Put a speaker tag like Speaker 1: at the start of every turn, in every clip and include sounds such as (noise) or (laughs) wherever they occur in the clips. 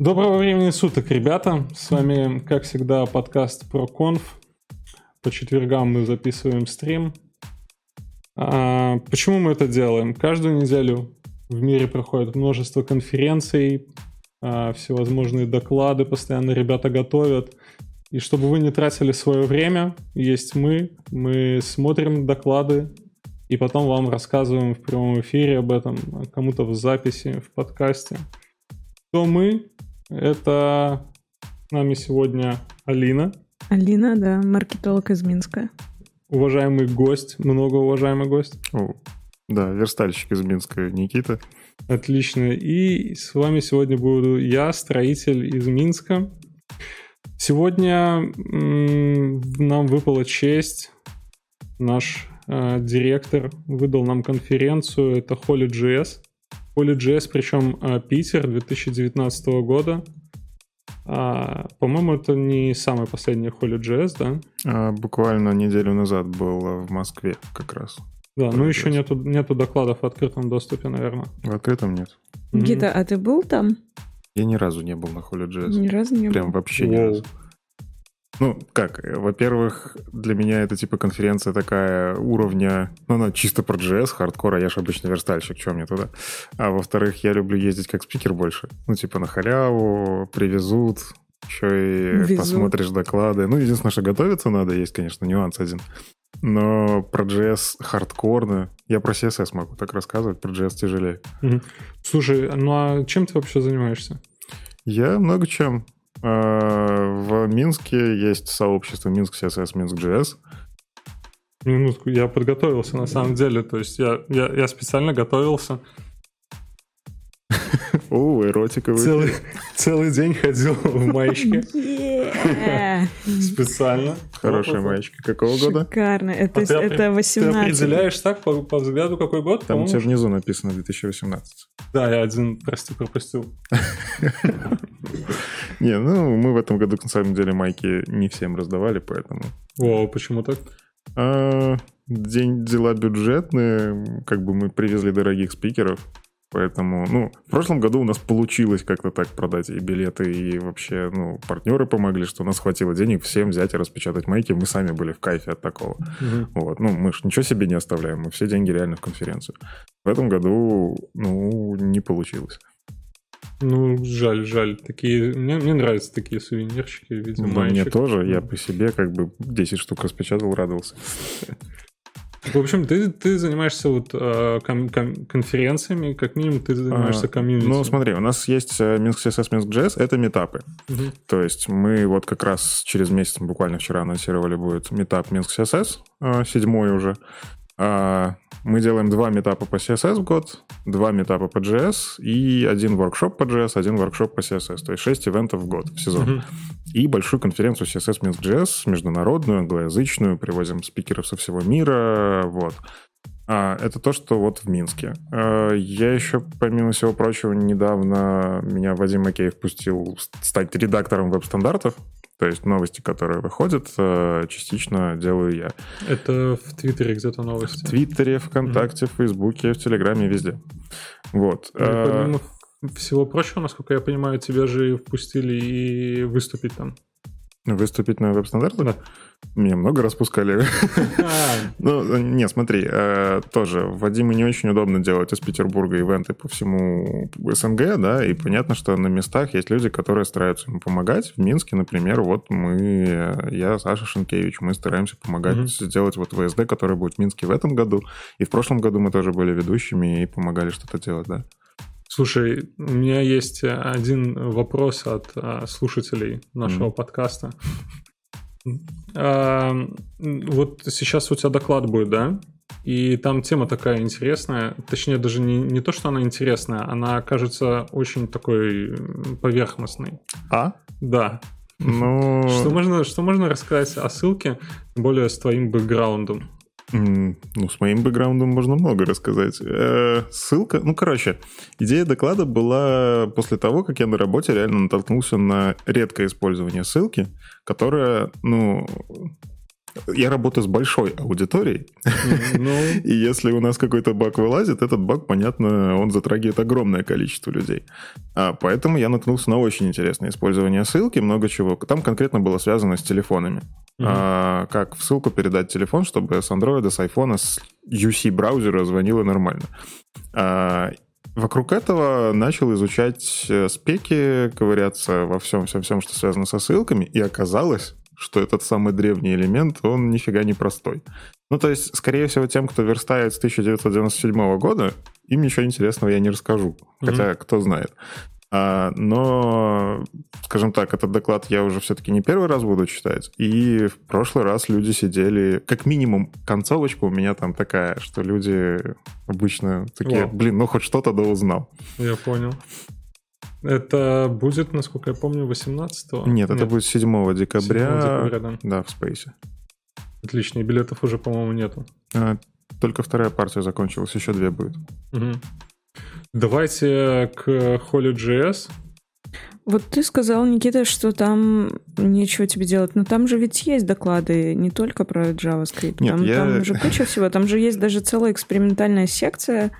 Speaker 1: Доброго времени суток, ребята. С вами, как всегда, подкаст ProConf. По четвергам мы записываем стрим. А, почему мы это делаем? Каждую неделю в мире проходит множество конференций, а, всевозможные доклады, постоянно ребята готовят. И чтобы вы не тратили свое время, есть мы, мы смотрим доклады, и потом вам рассказываем в прямом эфире об этом, кому-то в записи, в подкасте. Кто мы? Это с нами сегодня Алина.
Speaker 2: Алина, да, маркетолог из Минска.
Speaker 1: Уважаемый гость, многоуважаемый гость.
Speaker 3: О, да, верстальщик из Минска Никита.
Speaker 1: Отлично. И с вами сегодня буду я, строитель из Минска. Сегодня м- нам выпала честь. Наш э, директор выдал нам конференцию. Это Holy.js. Holy.js, причем э, Питер 2019 года. А, по-моему, это не самый последний Holy.js, да?
Speaker 3: А, буквально неделю назад был в Москве как раз.
Speaker 1: Да, ну еще нету, нету докладов в открытом доступе, наверное.
Speaker 3: В открытом нет.
Speaker 2: Гита, а ты был там?
Speaker 3: Я ни разу не был на Holy.js.
Speaker 2: Ни разу не
Speaker 3: Прям
Speaker 2: был.
Speaker 3: вообще ни
Speaker 1: Воу.
Speaker 3: разу. Ну, как, во-первых, для меня это типа конференция такая уровня, ну, она чисто про JS, хардкор, а я же обычно верстальщик, что мне туда. А во-вторых, я люблю ездить как спикер больше. Ну, типа на халяву, привезут, еще и
Speaker 2: Везут.
Speaker 3: посмотришь доклады. Ну, единственное, что готовиться надо, есть, конечно, нюанс один. Но про JS хардкорно. Я про CSS могу так рассказывать, про JS тяжелее.
Speaker 1: Мгм. Слушай, ну а чем ты вообще занимаешься?
Speaker 3: Я много чем. А, В Минске есть сообщество Минск CSS, Минск JS.
Speaker 1: Минутку, я подготовился на самом деле, то есть я, я, я специально готовился.
Speaker 3: О, эротика. вы.
Speaker 1: Целый, целый день ходил в маечке специально.
Speaker 3: Хорошая маечка. Какого года?
Speaker 2: Шикарно. Это,
Speaker 1: А ты
Speaker 2: это
Speaker 1: Ты
Speaker 2: 18.
Speaker 1: определяешь так по, по взгляду, какой год?
Speaker 3: Там у тебя внизу написано 2018.
Speaker 1: Да, я один, прости, пропустил.
Speaker 3: Не, ну, мы в этом году, на самом деле, майки не всем раздавали, поэтому...
Speaker 1: О, почему так?
Speaker 3: А, день дела бюджетные, как бы мы привезли дорогих спикеров, поэтому, ну, в прошлом году у нас получилось как-то так продать и билеты, и вообще, ну, партнеры помогли, что у нас хватило денег всем взять и распечатать майки, мы сами были в кайфе от такого.
Speaker 1: Мгм.
Speaker 3: Вот, ну, мы же ничего себе не оставляем, мы все деньги реально в конференцию. В этом году, ну, не получилось.
Speaker 1: Ну, жаль, жаль. Такие, мне, мне нравятся такие сувенирчики в виде
Speaker 3: Но мне тоже, я по себе как бы 10 штук распечатал, радовался. (laughs)
Speaker 1: В общем, ты, ты занимаешься вот э, кон- кон- конференциями, как минимум ты занимаешься
Speaker 3: А,
Speaker 1: комьюнити.
Speaker 3: Ну, смотри, у нас есть Минск CSS, Минск JS, это метапы.
Speaker 1: Мгм.
Speaker 3: То есть мы вот как раз через месяц, буквально вчера анонсировали, будет метап Минск CSS, э, седьмой уже. А, Мы делаем два метапа по CSS в год, два метапа по JS и один воркшоп по JS, один воркшоп по CSS. То есть шесть ивентов в год, в сезон. И большую конференцию CSS Minsk JS, международную, англоязычную, привозим спикеров со всего мира, вот. А, это то, что вот в Минске. А, я еще, помимо всего прочего, недавно меня Вадим Макеев пустил стать редактором веб-стандартов, то есть новости, которые выходят, э, частично делаю я.
Speaker 1: Это в Твиттере где-то новости.
Speaker 3: В Твиттере, ВКонтакте, в Фейсбуке, в Телеграме, везде. Вот.
Speaker 1: Ну, и помимо всего прочего, насколько я понимаю, тебя же впустили и выступить там.
Speaker 3: Выступить на веб-стандартах?
Speaker 1: Да.
Speaker 3: Меня много распускали.
Speaker 1: А, (laughs)
Speaker 3: Ну, не, смотри, э, тоже Вадиму не очень удобно делать из Петербурга ивенты по всему СНГ, да, и понятно, что на местах есть люди, которые стараются ему помогать. В Минске, например, вот мы, э, я, Саша Шенкевич, мы стараемся помогать сделать вот ВСД, который будет в Минске в этом году. И в прошлом году мы тоже были ведущими и помогали что-то делать, да.
Speaker 1: Слушай, у меня есть один вопрос от а, слушателей нашего
Speaker 3: Мгм.
Speaker 1: подкаста. А, вот сейчас у тебя доклад будет, да? И там тема такая интересная, точнее даже не, не то, что она интересная, она кажется очень такой поверхностной.
Speaker 3: А?
Speaker 1: Да.
Speaker 3: Ну,
Speaker 1: Что можно, что можно рассказать о ссылке, более с твоим бэкграундом?
Speaker 3: Ну, с моим бэкграундом можно много рассказать. Э, ссылка, ну, короче, идея доклада была после того, как я на работе реально натолкнулся на редкое использование ссылки, которая, ну, я работаю с большой аудиторией,
Speaker 1: Ну, (laughs)
Speaker 3: и если у нас какой-то баг вылазит, этот баг, понятно, он затрагивает огромное количество людей. А, поэтому я наткнулся на очень интересное использование ссылки, много чего. Там конкретно было связано с телефонами.
Speaker 1: Мгм.
Speaker 3: А, как в ссылку передать телефон, чтобы с андроида, с айфона, с UC браузера звонило нормально. А, Вокруг этого начал изучать э, спеки, ковыряться во всем, всем, всем, что связано со ссылками, и оказалось, что этот самый древний элемент, он нифига не простой. Ну, то есть, скорее всего, тем, кто верстает с 1997 года, им ничего интересного я не расскажу. Хотя, кто знает. А, но, скажем так, этот доклад я уже все-таки не первый раз буду читать. И в прошлый раз люди сидели... Как минимум, концовочка у меня там такая, что люди обычно такие,
Speaker 1: Вау.
Speaker 3: блин, ну хоть что-то да узнал.
Speaker 1: я понял. Это будет, насколько я помню, 18
Speaker 3: Нет, это будет 7 декабря.
Speaker 1: 7 декабря, да.
Speaker 3: Да, в Спейсе.
Speaker 1: Отлично, и билетов уже, по-моему, нету.
Speaker 3: А, Только вторая партия закончилась, еще две будет.
Speaker 1: Мгм. Давайте к Holy.js.
Speaker 2: Вот ты сказал, Никита, что там нечего тебе делать, но там же ведь есть доклады не только про JavaScript.
Speaker 3: Нет,
Speaker 2: там,
Speaker 3: я-
Speaker 2: там же (laughs) куча всего. Там же есть даже целая экспериментальная секция,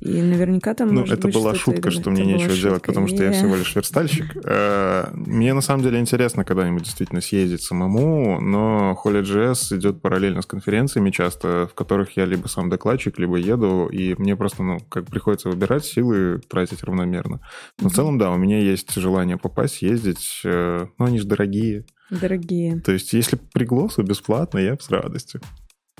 Speaker 2: и наверняка там
Speaker 3: Ну, это была шутка, что мне нечего делать, потому что я всего лишь верстальщик. Э, Мне на самом деле интересно когда-нибудь действительно съездить самому, но Holy.js идет параллельно с конференциями часто, в которых я либо сам докладчик, либо еду, и мне просто, ну, как приходится выбирать, силы тратить равномерно. Но в целом, да, у меня есть желание попасть, ездить, э, но они же дорогие.
Speaker 2: Дорогие.
Speaker 3: То есть, если пригласу бесплатно, я бы с радостью.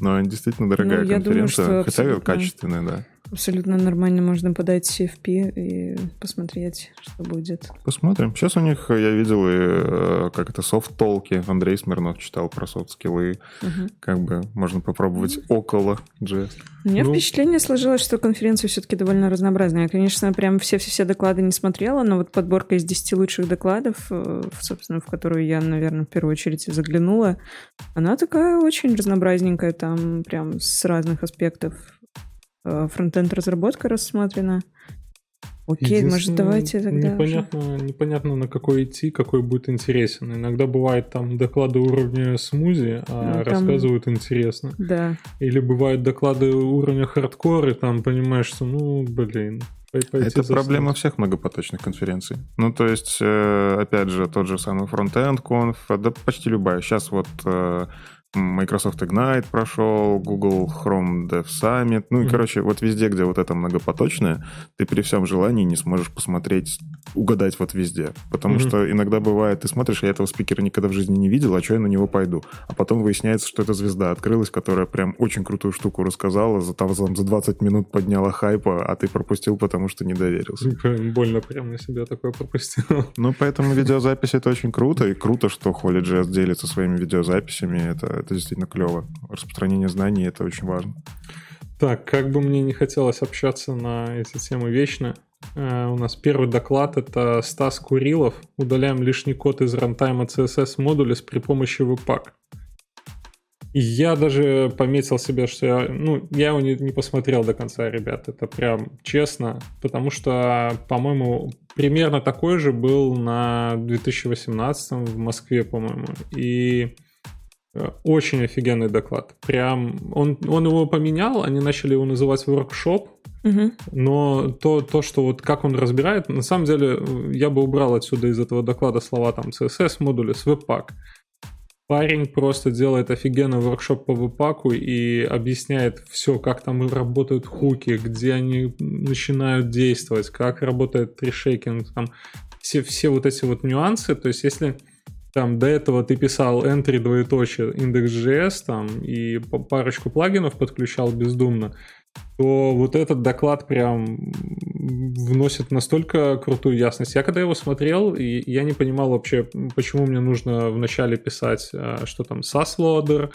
Speaker 3: Но действительно дорогая
Speaker 2: Ну, я думаю,
Speaker 3: конференция,
Speaker 2: что
Speaker 3: хотя
Speaker 2: абсолютно.
Speaker 3: качественная, да.
Speaker 2: Абсолютно нормально можно подать CFP и посмотреть, что будет.
Speaker 3: Посмотрим. Сейчас у них, я видел, и, э, как это, софт-толки. Андрей Смирнов читал про софт-скиллы.
Speaker 2: Мгм.
Speaker 3: Как бы можно попробовать около JS.
Speaker 2: У меня
Speaker 1: Ну-
Speaker 2: впечатление сложилось, что конференция все-таки довольно разнообразная. Я, конечно, прям все-все-все доклады не смотрела, но вот подборка из 10 лучших докладов, э, собственно, в которую я, наверное, в первую очередь заглянула, она такая очень разнообразненькая, там прям с разных аспектов. Э, Фронтенд разработка рассмотрена. Окей, может, давайте тогда уже.
Speaker 1: Непонятно, непонятно, на какой идти, какой будет интересен. Иногда бывает там доклады уровня смузи, а
Speaker 2: Ну, там-
Speaker 1: рассказывают интересно.
Speaker 2: Да.
Speaker 1: Или бывают доклады уровня хардкор, и там понимаешь, что, ну, блин,
Speaker 3: Это
Speaker 1: заснуть.
Speaker 3: проблема всех многопоточных конференций. Ну, то есть, э, опять же, тот же самый фронтенд конф, да почти любая. Сейчас вот э, Microsoft Ignite прошел, Google Chrome Dev Summit. Ну и,
Speaker 1: Мгм.
Speaker 3: короче, вот везде, где вот это многопоточное, ты при всем желании не сможешь посмотреть, угадать вот везде. Потому
Speaker 1: Мгм.
Speaker 3: что иногда бывает, ты смотришь, я этого спикера никогда в жизни не видел, а что я на него пойду? А потом выясняется, что это звезда открылась, которая прям очень крутую штуку рассказала, за, там, за 20 минут подняла хайпа, а ты пропустил, потому что не доверился.
Speaker 1: Блин, Больно прям на себя такое пропустил.
Speaker 3: Ну, поэтому видеозапись это очень круто, и круто, что Holy.js делится своими видеозаписями, это, это действительно клево. Распространение знаний это очень важно.
Speaker 1: Так, как бы мне не хотелось общаться на эти темы вечно, э, у нас первый доклад — это Стас Курилов. Удаляем лишний код из рантайма CSS модуля при помощи Webpack. Я даже пометил себе, что я, ну, я его не, не посмотрел до конца, ребят, это прям честно, потому что, по-моему, примерно такой же был на 2018 в Москве, по-моему, и очень офигенный доклад. Прям он, он его поменял, они начали его называть workshop,
Speaker 2: Мгм.
Speaker 1: но то, то, что вот как он разбирает, на самом деле я бы убрал отсюда из этого доклада слова там CSS модули с Webpack. Парень просто делает офигенный воркшоп по веб и объясняет все, как там работают хуки, где они начинают действовать, как работает трешейкинг, там все, все вот эти вот нюансы. То есть, если там до этого ты писал entry двоеточие index.js там и парочку плагинов подключал бездумно, то вот этот доклад прям вносит настолько крутую ясность. Я когда его смотрел, и я не понимал вообще, почему мне нужно вначале писать, а, что там SAS loader,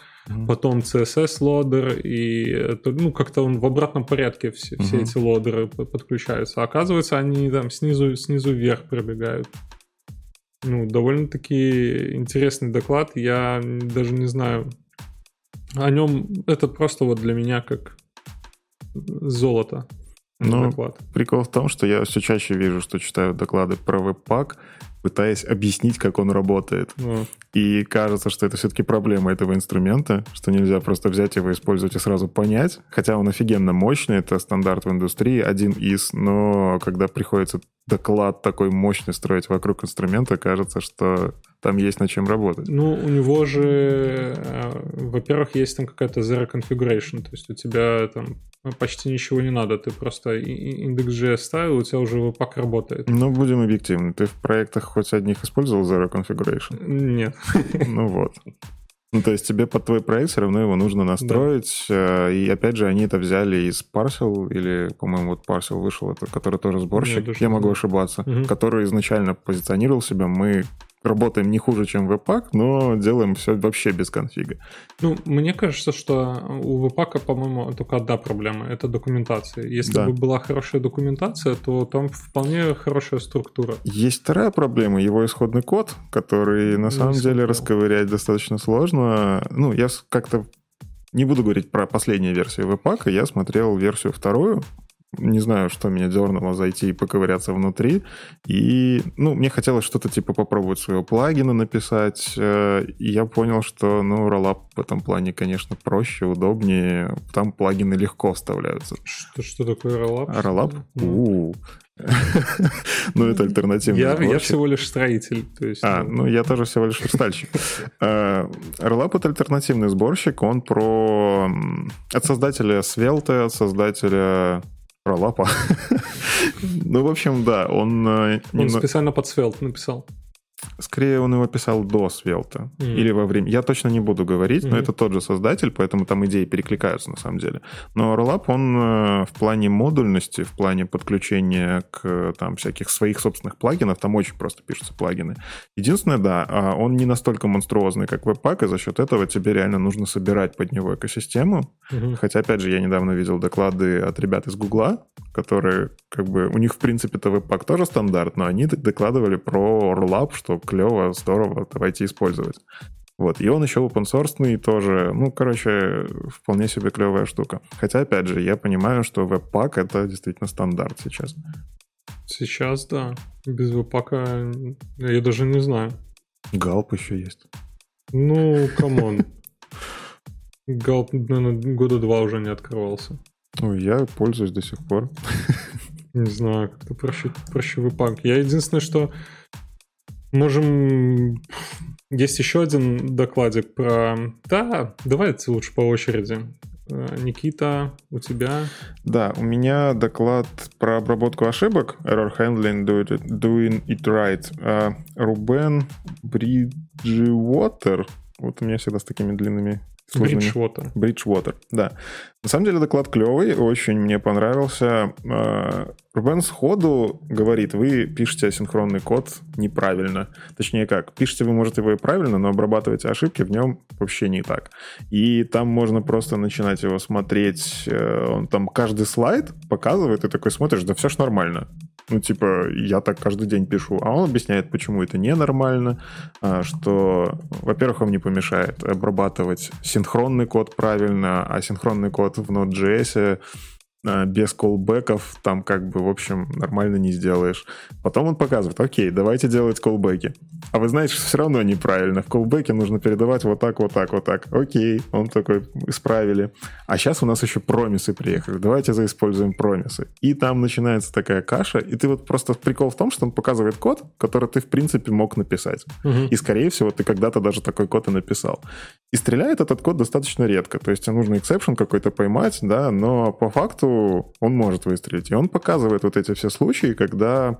Speaker 1: потом CSS loader, и ну как-то он в обратном порядке все, все
Speaker 3: Мгм.
Speaker 1: эти лодеры подключаются. А оказывается, они там снизу, снизу вверх пробегают. Ну, довольно-таки интересный доклад. Я даже не знаю. О нем это просто вот для меня как золото.
Speaker 3: Ну,
Speaker 1: доклад.
Speaker 3: Прикол в том, что я все чаще вижу, что читают доклады про веб-пак, пытаясь объяснить, как он работает.
Speaker 1: Ну,
Speaker 3: И кажется, что это все-таки проблема этого инструмента, что нельзя просто взять его, использовать и сразу понять. Хотя он офигенно мощный, это стандарт в индустрии, один из, но когда приходится доклад такой мощный строить вокруг инструмента, кажется, что там есть над чем работать.
Speaker 1: Ну, у него же, э, во-первых, есть там какая-то zero configuration, то есть у тебя там почти ничего не надо, ты просто индекс.js ставил, у тебя уже веб-пак работает.
Speaker 3: Ну, будем объективны, ты в проектах хоть одних использовал Zero Configuration?
Speaker 1: Нет.
Speaker 3: Ну вот. Ну, то есть тебе под твой проект все равно его нужно настроить. э, И опять же, они это взяли из Parcel, или, по-моему, вот Parcel вышел, это, который тоже сборщик,
Speaker 1: Нет,
Speaker 3: я могу ошибаться,
Speaker 1: Мгм.
Speaker 3: который изначально позиционировал себя, мы работаем не хуже, чем Webpack, но делаем все вообще без конфига.
Speaker 1: Ну, мне кажется, что у веб-пака, по-моему, только одна проблема — это документация. Если
Speaker 3: Да.
Speaker 1: бы была хорошая документация, то там вполне хорошая структура.
Speaker 3: Есть вторая проблема, его исходный код, который на
Speaker 1: Не
Speaker 3: самом деле расковырять достаточно сложно. Ну, я как-то не буду говорить про последнюю версию Webpack, я смотрел версию вторую, не знаю, что меня дернуло зайти и поковыряться внутри. И, ну, мне хотелось что-то типа попробовать своего плагина написать. э, И я понял, что, ну, Rollup в этом плане, конечно, проще, удобнее. Там плагины легко вставляются.
Speaker 1: Что, что такое Rollup?
Speaker 3: А Rollup?
Speaker 1: Ну,
Speaker 3: У. (laughs) Ну, это альтернативный
Speaker 1: Я, я всего лишь строитель. То есть,
Speaker 3: А, ну я тоже всего лишь верстальщик. Э, Rollup — это альтернативный сборщик, он про... От создателя Svelte, от создателя Rollup. (laughs) Ну, в общем, да, он... э,
Speaker 1: он специально под Svelte написал.
Speaker 3: Скорее, он его писал до Svelte.
Speaker 1: Мгм.
Speaker 3: Или во время... Я точно не буду говорить, но
Speaker 1: Мгм.
Speaker 3: это тот же создатель, поэтому там идеи перекликаются на самом деле. Но Rollup, он э, в плане модульности, в плане подключения к э, там всяких своих собственных плагинов, там очень просто пишутся плагины. Единственное, да, а, он не настолько монструозный, как Webpack, и за счет этого тебе реально нужно собирать под него экосистему.
Speaker 1: Мгм.
Speaker 3: Хотя, опять же, я недавно видел доклады от ребят из Гугла, которые, как бы, у них, в принципе-то, Webpack тоже стандарт, но они докладывали про Rollup, что клево, здорово, давайте использовать. Вот, и он еще open source тоже, ну, короче, вполне себе клевая штука. Хотя, опять же, я понимаю, что Webpack — это действительно стандарт сейчас.
Speaker 1: Сейчас, да. Без Webpack а я даже не знаю.
Speaker 3: Gulp еще есть.
Speaker 1: Ну, come on. Галп, наверное, года два уже не открывался.
Speaker 3: Ну, я пользуюсь до сих пор. (laughs)
Speaker 1: Не знаю, как-то проще, проще веб-пак. Я единственное, что можем... Есть еще один докладик про... Да, давайте лучше по очереди. Э, Никита, у тебя...
Speaker 3: Да, у меня доклад про обработку ошибок, error handling, do it- doing it right. А, Рубен Бриджвотер, вот у меня всегда с такими длинными.
Speaker 1: Бриджвотер.
Speaker 3: Бриджвотер, да. На самом деле доклад клевый, очень мне понравился. А, Рубен сходу говорит, вы пишете асинхронный код неправильно. Точнее как, пишете вы, может, его и правильно, но обрабатываете ошибки в нем вообще не так. И там можно просто начинать его смотреть. э, Он там каждый слайд показывает, и такой смотришь, да все ж нормально. Ну, типа, я так каждый день пишу. А он объясняет, почему это ненормально, а, что, во-первых, вам не помешает обрабатывать синхронный код правильно, а синхронный код в Node.js без колбеков там как бы, в общем, нормально не сделаешь. Потом он показывает, окей, давайте делать колбеки. А вы знаете, что все равно неправильно. В колбеке нужно передавать вот так, вот так, вот так. Окей, он такой, исправили. А сейчас у нас еще промисы приехали. Давайте заиспользуем промисы. И там начинается такая каша, и ты вот просто прикол в том, что он показывает код, который ты, в принципе, мог написать.
Speaker 1: Мгм.
Speaker 3: И, скорее всего, ты когда-то даже такой код и написал. И стреляет этот код достаточно редко. То есть тебе нужно эксепшн какой-то поймать, да, но по факту он может выстрелить. И он показывает вот эти все случаи, когда,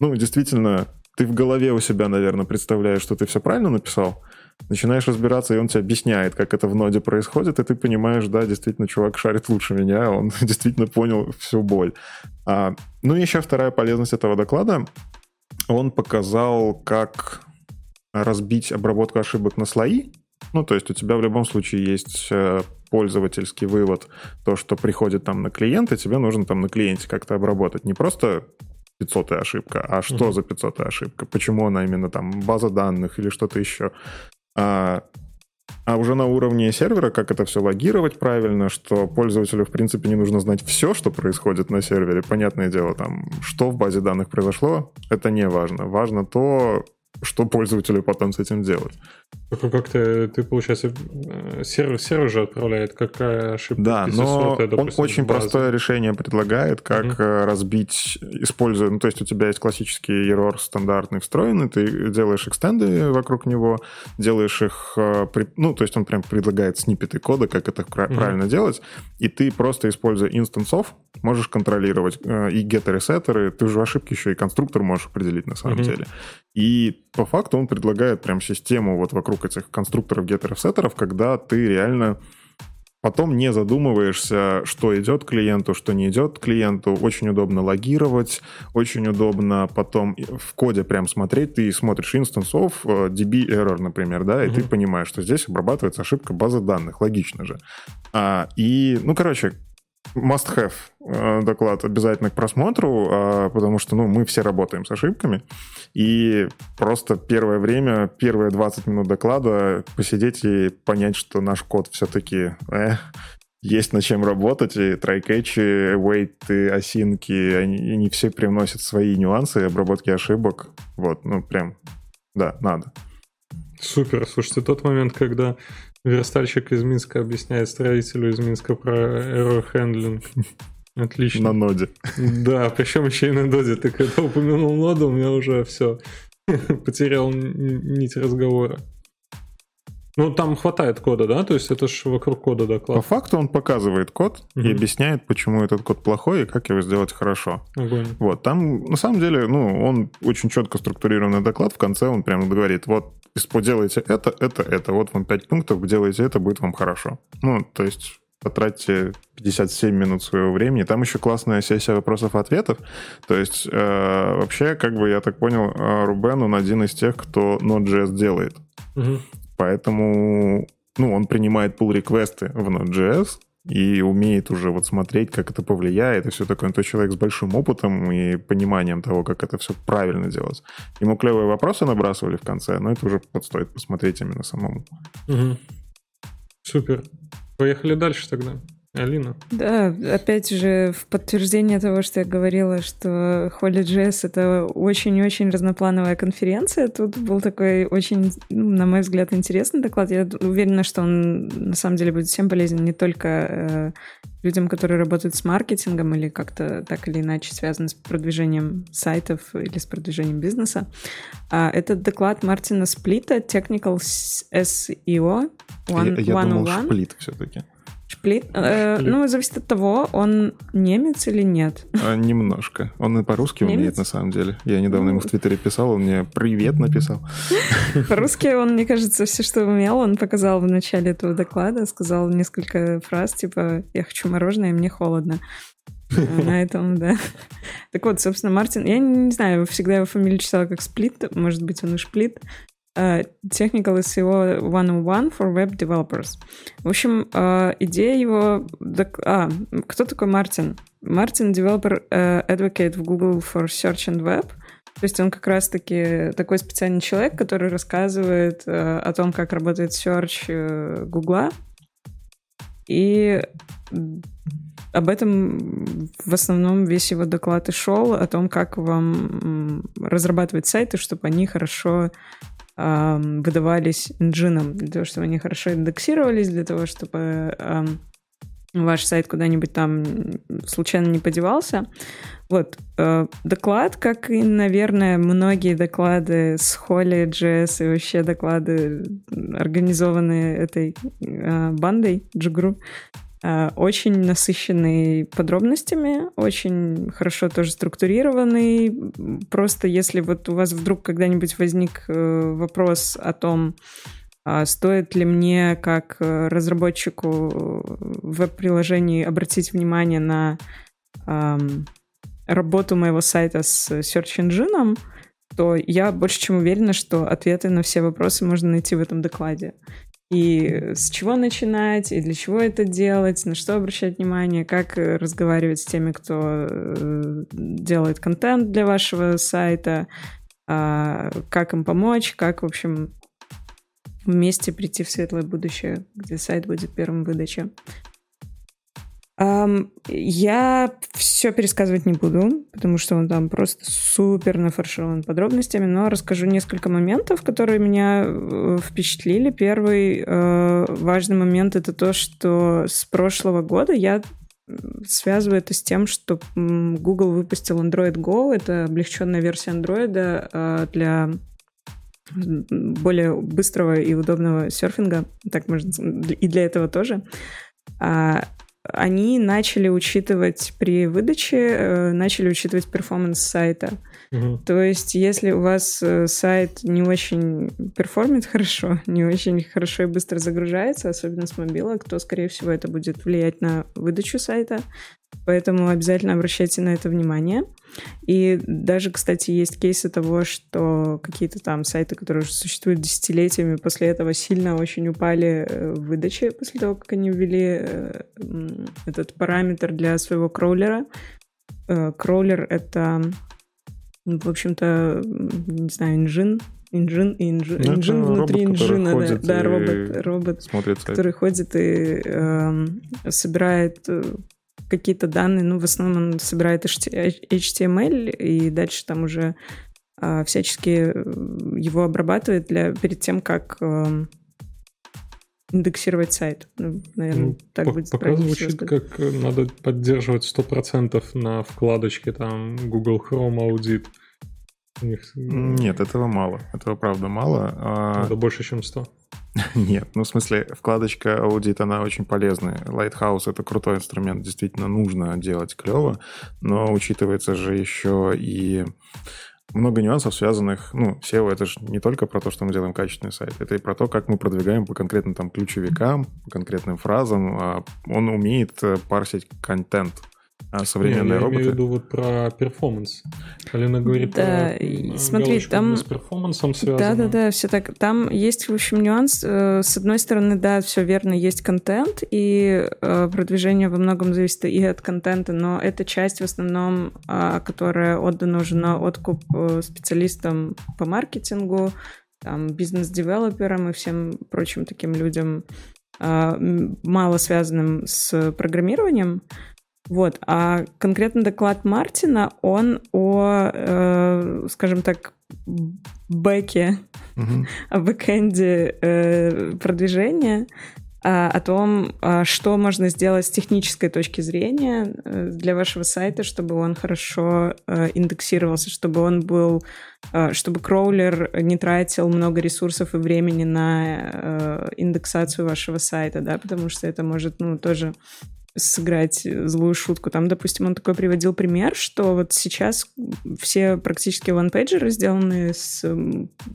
Speaker 3: ну, действительно, ты в голове у себя, наверное, представляешь, что ты все правильно написал, начинаешь разбираться, и он тебе объясняет, как это в ноде происходит, и ты понимаешь, да, действительно, чувак шарит лучше меня, он (laughs) действительно понял всю боль. А, ну и еще вторая полезность этого доклада. Он показал, как разбить обработку ошибок на слои. Ну, то есть у тебя в любом случае есть э, пользовательский вывод, то, что приходит там на клиент, и тебе нужно там на клиенте как-то обработать. Не просто 500 ошибка, а что
Speaker 1: Мгм.
Speaker 3: за 500 ошибка, почему она именно там база данных или что-то еще. А, А уже на уровне сервера, как это все логировать правильно, что пользователю, в принципе, не нужно знать все, что происходит на сервере. Понятное дело, там, что в базе данных произошло, это не важно. Важно то, что пользователю потом с этим делать.
Speaker 1: Только как ты, получается, э, сервер, сервер же отправляет, какая ошибка.
Speaker 3: Да, но сотая, допустим, он очень простое решение предлагает, как mm-hmm. разбить, используя, ну, то есть у тебя есть классический error стандартный встроенный, ты делаешь экстенды вокруг него, делаешь их, э, ну, то есть он прям предлагает сниппеты кода, как это mm-hmm. правильно делать, и ты просто, используя инстансов, можешь контролировать и геттеры, сеттеры, ты же ошибки еще и конструктор можешь определить на самом mm-hmm. деле. И по факту он предлагает прям систему вот вокруг этих конструкторов, геттеров, сеттеров, когда ты реально потом не задумываешься, что идет клиенту, что не идет клиенту. Очень удобно логировать, очень удобно потом в коде прям смотреть. Ты смотришь инстансов, э, DB error, например, да, и mm-hmm. ты понимаешь, что здесь обрабатывается ошибка базы данных, логично же. А, и, ну, короче, must-have э, доклад обязательно к просмотру, а, потому что ну, мы все работаем с ошибками. И просто первое время, первые 20 минут доклада посидеть и понять, что наш код все-таки э, есть над чем работать, и трайкетчи, вейты, осинки, они, они все привносят свои нюансы обработки ошибок. Вот, ну прям, да, надо.
Speaker 1: Супер. Слушайте, тот момент, когда Верстальщик из Минска объясняет строителю из Минска про error handling. (laughs) Отлично.
Speaker 3: На ноде.
Speaker 1: Да, причем еще и на ноде. Ты когда упомянул ноду, у меня уже все. (laughs) Потерял нить разговора. Ну, там хватает кода, да? То есть это же вокруг кода доклад.
Speaker 3: По факту он показывает код угу. и объясняет, почему этот код плохой и как его сделать хорошо.
Speaker 1: Огонь.
Speaker 3: Вот, там, на самом деле, ну, он очень четко структурированный доклад. В конце он прямо говорит, вот, делайте это, это, это. Вот вам 5 пунктов, делайте это, будет вам хорошо. Ну, то есть потратьте 57 минут своего времени. Там еще классная сессия вопросов-ответов. То есть э, вообще, как бы я так понял, э, Рубен, он один из тех, кто Node.js делает. Угу. Поэтому ну, он принимает pull реквесты в Node.js и умеет уже вот смотреть, как это повлияет, и все такое. Он то человек с большим опытом и пониманием того, как это все правильно делать. Ему клевые вопросы набрасывали в конце, но это уже вот стоит посмотреть именно самому.
Speaker 1: Угу. Супер. Поехали дальше тогда. Алина.
Speaker 2: Да, опять же, в подтверждение того, что я говорила, что Holy Jazz — это очень-очень разноплановая конференция, тут был такой очень, ну, на мой взгляд, интересный доклад. Я уверена, что он на самом деле будет всем полезен, не только э, людям, которые работают с маркетингом или как-то так или иначе связаны с продвижением сайтов или с продвижением бизнеса. А этот доклад Мартина Сплита Technical SEO
Speaker 3: 101. Я, я думал, Сплит все-таки.
Speaker 2: Шплит? Э, ну, зависит от того, он немец или нет.
Speaker 3: А, немножко. Он и по-русски немец? умеет, на самом деле. Я недавно ему в Твиттере писал, он мне «Привет» написал.
Speaker 2: По-русски он, мне кажется, все, что умел, он показал в начале этого доклада, сказал несколько фраз, типа «Я хочу мороженое, мне холодно». Э, на этом, да. Так вот, собственно, Мартин, я не знаю, всегда его фамилию читала как Сплит, может быть, он и Шплит. Uh, Technical SEO 101 for Web Developers. В общем, uh, идея его... А, кто такой Мартин? Мартин — Developer uh, Advocate в Google for Search and Web. То есть он как раз-таки такой специальный человек, который рассказывает о том, как работает search Google. И об этом в основном весь его доклад и шел, о том, как вам разрабатывать сайты, чтобы они хорошо выдавались инжином для того, чтобы они хорошо индексировались, для того, чтобы ваш сайт куда-нибудь там случайно не подевался. Вот. Э, доклад, как и, наверное, многие доклады с Холли, JS и вообще доклады, организованные этой э, бандой Джигру, очень насыщенный подробностями, очень хорошо тоже структурированный. Просто если вот у вас вдруг когда-нибудь возник э, вопрос о том, а стоит ли мне как э, разработчику веб-приложений обратить внимание на эм, работу моего сайта с Search Engine, то я больше чем уверена, что ответы на все вопросы можно найти в этом докладе и с чего начинать, и для чего это делать, на что обращать внимание, как э, разговаривать с теми, кто э, делает контент для вашего сайта, а, как им помочь, как, в общем, вместе прийти в светлое будущее, где сайт будет первым в выдаче. Я все пересказывать не буду, потому что он там просто супер нафарширован подробностями, но расскажу несколько моментов, которые меня э, впечатлили. Первый э, важный момент — это то, что с прошлого года я связываю это с тем, что Google выпустил Android Go. Это облегченная версия Android э, для более быстрого и удобного серфинга. Так можно и для этого тоже. Они начали учитывать при выдаче, э, начали учитывать performance сайта. Угу. То есть, если у вас э, сайт не очень perform ит хорошо, (laughs) не очень хорошо и быстро загружается, особенно с мобилок, то, скорее всего, это будет влиять на выдачу сайта. Поэтому обязательно обращайте на это внимание. И даже, кстати, есть кейсы того, что какие-то там сайты, которые уже существуют десятилетиями, после этого сильно очень упали э, в выдаче, после того, как они ввели э, этот параметр для своего кроулера. Э, кроулер — это, в общем-то, не знаю, инжин, инжин и инжин, ну, инжин внутри робот, инжина, да, да, робот, робот, смотрит который ходит и э, собирает какие-то данные, ну, в основном он собирает HTML, и дальше там уже а, всячески э, его обрабатывает для, перед тем, как а, индексировать сайт. Ну, наверное, ну, так по- будет
Speaker 1: Пока звучит, как э, надо поддерживать 100% на вкладочке там Google Chrome Audit.
Speaker 3: Них... Нет, этого мало. Этого правда мало.
Speaker 1: А надо больше, чем 100. (laughs)
Speaker 3: Нет, ну в смысле, вкладочка аудит, она очень полезная. Lighthouse — это крутой инструмент, действительно нужно делать клево, но учитывается же еще и много нюансов, связанных, ну, SEO — это же не только про то, что мы делаем качественный сайт, это и про то, как мы продвигаем по конкретным там ключевикам, по конкретным фразам. А он умеет э, парсить контент, а современные
Speaker 1: Не,
Speaker 3: я роботы.
Speaker 1: Я имею в виду вот про перформанс. Алина говорит
Speaker 2: да,
Speaker 1: про
Speaker 2: смотри, там
Speaker 1: с перформансом связано.
Speaker 2: Да, да, да, все так. Там есть, в общем, нюанс. Э, с одной стороны, да, все верно, есть контент, и э, продвижение во многом зависит и от контента, но это часть в основном, а, которая отдана уже на откуп э, специалистам по маркетингу, там, бизнес-девелоперам и всем прочим таким людям, а, мало связанным с программированием. Вот, а конкретно доклад Мартина, он о, э, скажем так, бэке, угу. о бэкэнде э, продвижения, а, о том, а, что можно сделать с технической точки зрения э, для вашего сайта, чтобы он хорошо э, индексировался, чтобы он был, чтобы кроулер не тратил много ресурсов и времени на индексацию вашего сайта, да, потому что это может, ну, тоже сыграть злую шутку. Там, допустим, он такой приводил пример, что вот сейчас все практически ванпейджеры сделаны с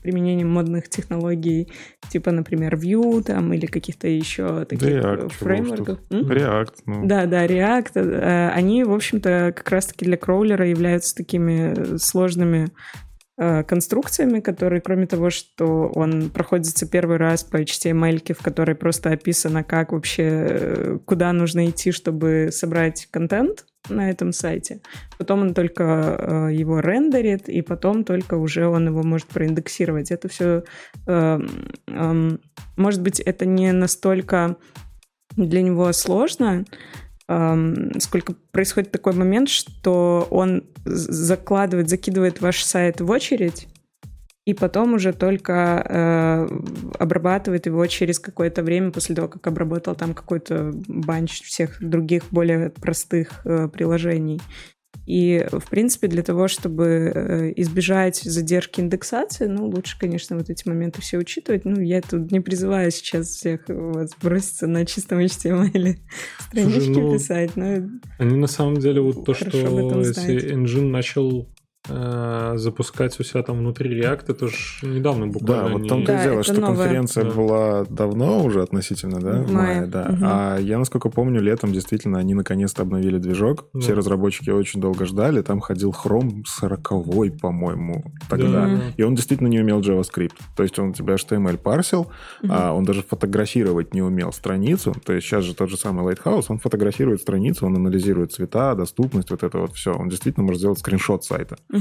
Speaker 2: применением модных технологий, типа, например, Vue там или каких-то еще таких React, фреймворков.
Speaker 3: React. Ну.
Speaker 2: Да, да, React. Э, они, в общем-то, как раз-таки для кроулера являются такими сложными Э, конструкциями, которые, кроме того, что он проходится первый раз по HTML, в которой просто описано, как вообще, э, куда нужно идти, чтобы собрать контент на этом сайте. Потом он только э, его рендерит, и потом только уже он его может проиндексировать. Это все, э, э, может быть, это не настолько для него сложно, сколько происходит такой момент, что он закладывает, закидывает ваш сайт в очередь, и потом уже только э, обрабатывает его через какое-то время после того, как обработал там какой-то банч всех других более простых э, приложений. И, в принципе, для того, чтобы э, избежать задержки индексации, ну, лучше, конечно, вот эти моменты все учитывать. Ну, я тут не призываю сейчас всех вас броситься на чистом HTML (laughs) странички Слушай, ну, писать, но
Speaker 1: Они на самом деле вот то, что если engine начал запускать у себя там внутри React, это же недавно буквально.
Speaker 3: Да, вот там да, дело, что новое. конференция да. была давно уже относительно, да, в мае, да. Угу. А я, насколько помню, летом действительно они наконец-то обновили движок. Да. Все разработчики очень долго ждали. Там ходил Chrome 40 по-моему, тогда. Да. И он действительно не умел JavaScript. То есть он у тебя HTML парсил, угу. а он даже фотографировать не умел страницу. То есть сейчас же тот же самый Lighthouse, он фотографирует страницу, он анализирует цвета, доступность, вот это вот все. Он действительно может сделать скриншот сайта. Угу.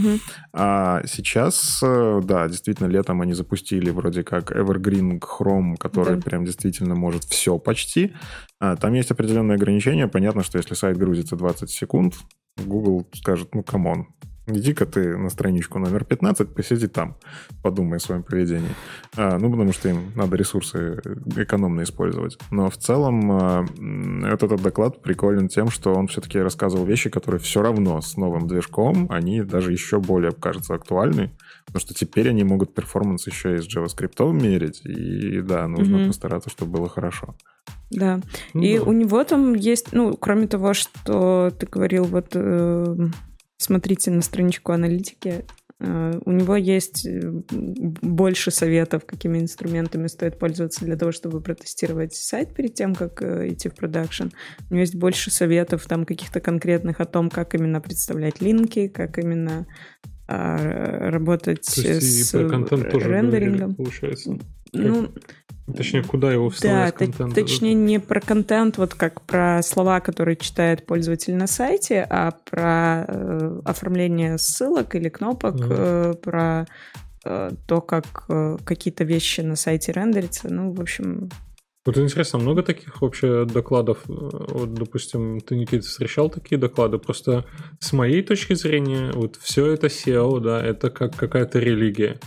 Speaker 3: А сейчас, э, да, действительно, летом они запустили вроде как Evergreen Chrome, который да. прям действительно может все почти. А, там есть определенные ограничения. Понятно, что если сайт грузится 20 секунд, Google скажет, ну, come on, Иди-ка ты на страничку номер 15, посиди там, подумай о своем поведении. А, ну, потому что им надо ресурсы экономно использовать. Но в целом а, этот доклад приколен тем, что он все-таки рассказывал вещи, которые все равно с новым движком, они даже еще более, кажется, актуальны. Потому что теперь они могут перформанс еще и с JavaScript мерить. И да, нужно mm-hmm. постараться, чтобы было хорошо.
Speaker 2: Да. Ну, и да. у него там есть, ну, кроме того, что ты говорил, вот э, смотрите на страничку аналитики. Э, у него есть э, больше советов, какими инструментами стоит пользоваться для того, чтобы протестировать сайт перед тем, как э, идти в продакшн. У него есть больше советов там каких-то конкретных о том, как именно представлять линки, как именно а, работать с рендерингом.
Speaker 1: Говорили, получается. Ну, Точнее, куда его вставлять
Speaker 2: да, контент? Точнее, не про контент, вот как про слова, которые читает пользователь на сайте, а про э, оформление ссылок или кнопок, mm. э, про э, то, как э, какие-то вещи на сайте рендерятся. Ну, в общем...
Speaker 1: Вот интересно, много таких вообще докладов? Вот, допустим, ты, Никита, встречал такие доклады? Просто с моей точки зрения, вот все это SEO, да, это как какая-то религия.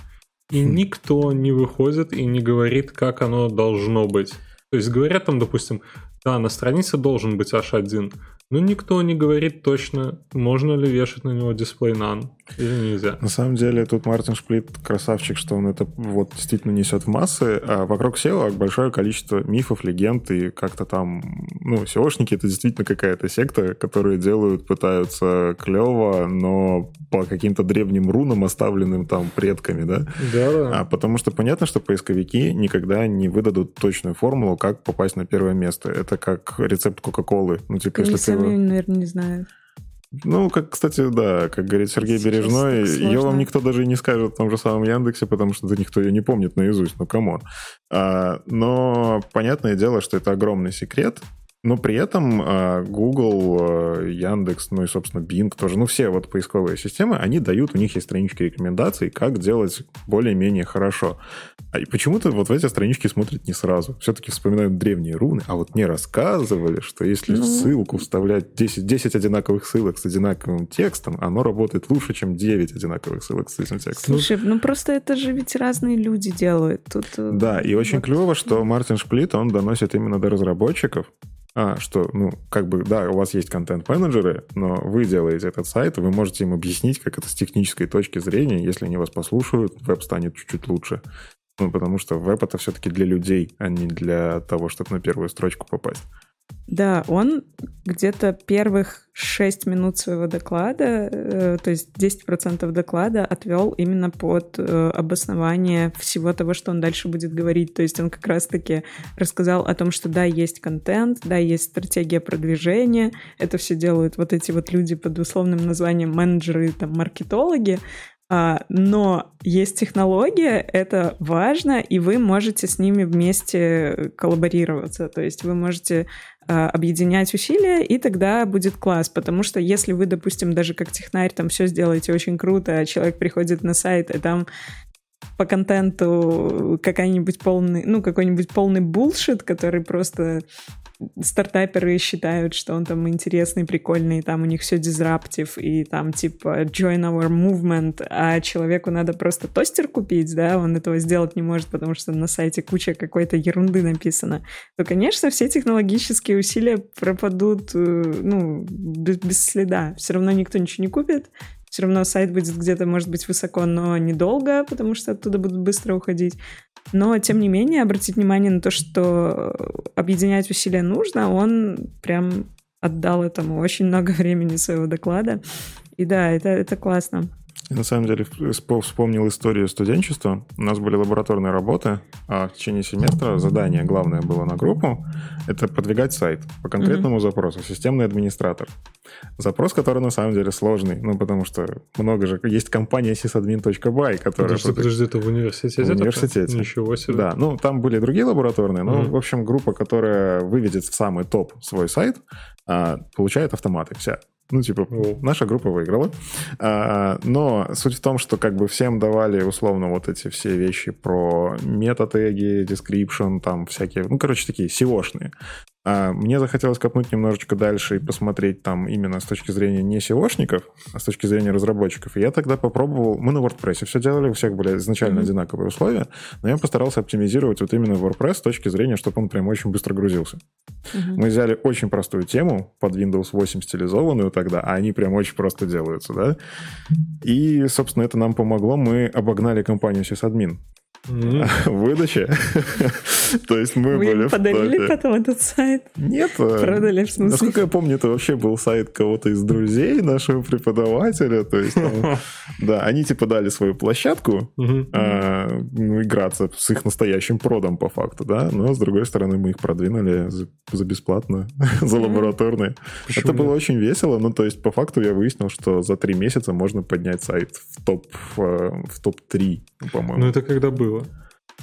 Speaker 1: И никто не выходит и не говорит, как оно должно быть. То есть говорят там, допустим, да, на странице должен быть H1, но никто не говорит точно, можно ли вешать на него дисплей none или нельзя.
Speaker 3: На самом деле тут Мартин Шплит красавчик, что он это вот действительно несет в массы. А вокруг SEO большое количество мифов, легенд и как-то там... Ну, SEOшники — это действительно какая-то секта, которые делают, пытаются клево, но по каким-то древним рунам, оставленным там предками, да?
Speaker 1: Да-да.
Speaker 3: А потому что понятно, что поисковики никогда не выдадут точную формулу, как попасть на первое место. Это как рецепт Кока-Колы. Ну,
Speaker 2: типа, если сами, наверное, не знают.
Speaker 3: Ну, как, кстати, да, как говорит Сергей Сейчас Бережной, ее вам никто даже и не скажет в том же самом Яндексе, потому что никто ее не помнит наизусть, ну, come on. А, но понятное дело, что это огромный секрет, но при этом а, Google, а, Яндекс, ну и, собственно, Bing тоже, ну все вот поисковые системы, они дают, у них есть странички рекомендаций, как делать более-менее хорошо. А почему-то вот в эти странички смотрят не сразу. Все-таки вспоминают древние руны, а вот не рассказывали, что если ну... ссылку вставлять 10, 10 одинаковых ссылок с одинаковым текстом, оно работает лучше, чем 9 одинаковых ссылок с этим текстом.
Speaker 2: Слушай, ну просто это же ведь разные люди делают. Тут... Э,
Speaker 3: да, и очень клево, что Мартин Шплит, он доносит именно до разработчиков, а, что, ну, как бы, да, у вас есть контент-менеджеры, но вы делаете этот сайт, вы можете им объяснить, как это с технической точки зрения. Если они вас послушают, веб станет чуть-чуть лучше. Ну, потому что веб это все-таки для людей, а не для того, чтобы на первую строчку попасть.
Speaker 2: Да, он где-то первых 6 минут своего доклада, э, то есть 10% доклада отвел именно под э, обоснование всего того, что он дальше будет говорить. То есть он как раз-таки рассказал о том, что да, есть контент, да, есть стратегия продвижения, это все делают вот эти вот люди под условным названием менеджеры, там, маркетологи, а, но есть технология, это важно, и вы можете с ними вместе коллаборироваться. То есть вы можете объединять усилия, и тогда будет класс. Потому что если вы, допустим, даже как технарь там все сделаете очень круто, а человек приходит на сайт, и там по контенту какая-нибудь полный, ну, какой-нибудь полный булшит, который просто стартаперы считают, что он там интересный, прикольный, там у них все дизраптив, и там типа join our movement, а человеку надо просто тостер купить, да, он этого сделать не может, потому что на сайте куча какой-то ерунды написано, то, конечно, все технологические усилия пропадут, э, ну, без, без следа. Все равно никто ничего не купит, все равно сайт будет где-то, может быть, высоко, но недолго, потому что оттуда будут быстро уходить. Но, тем не менее, обратить внимание на то, что объединять усилия нужно, он прям отдал этому очень много (laughs) времени своего доклада. И да, это, это классно.
Speaker 3: Я на самом деле вспомнил историю студенчества. У нас были лабораторные работы, а в течение семестра задание главное было на группу — это продвигать сайт по конкретному mm-hmm. запросу, системный администратор. Запрос, который на самом деле сложный, ну, потому что много же... Есть компания sysadmin.by, которая...
Speaker 1: Подожди, подожди, это в университете? В
Speaker 3: университете.
Speaker 1: Ничего себе.
Speaker 3: Да, ну, там были другие лабораторные, но, mm-hmm. в общем, группа, которая выведет в самый топ свой сайт, а, получает автоматы. Вся Ну, типа, наша группа выиграла. А, но суть в том, что как бы всем давали условно вот эти все вещи про метатеги, description, там всякие, ну, короче, такие SEO-шные. А мне захотелось копнуть немножечко дальше и посмотреть там именно с точки зрения не SEOшников, а с точки зрения разработчиков. И я тогда попробовал... Мы на WordPress все делали, у всех были изначально mm-hmm. одинаковые условия, но я постарался оптимизировать вот именно WordPress с точки зрения, чтобы он прям очень быстро грузился. Mm-hmm. Мы взяли очень простую тему, под Windows 8 стилизованную тогда, а они прям очень просто делаются, да? И, собственно, это нам помогло. Мы обогнали компанию sysadmin. Mm-hmm. (laughs) Выдача. (laughs) То есть мы
Speaker 2: Вы
Speaker 3: были
Speaker 2: подарили потом этот сайт?
Speaker 3: Нет.
Speaker 2: Продали, в смысле?
Speaker 3: Насколько я помню, это вообще был сайт кого-то из друзей нашего преподавателя. То есть, (laughs) да, они типа дали свою площадку а, ну, играться с их настоящим продом по факту, да, но с другой стороны мы их продвинули за бесплатно, за лабораторные. Это было очень весело, ну то есть по факту я выяснил, что за три месяца можно поднять сайт в топ в топ-3, по-моему.
Speaker 1: Ну это когда было?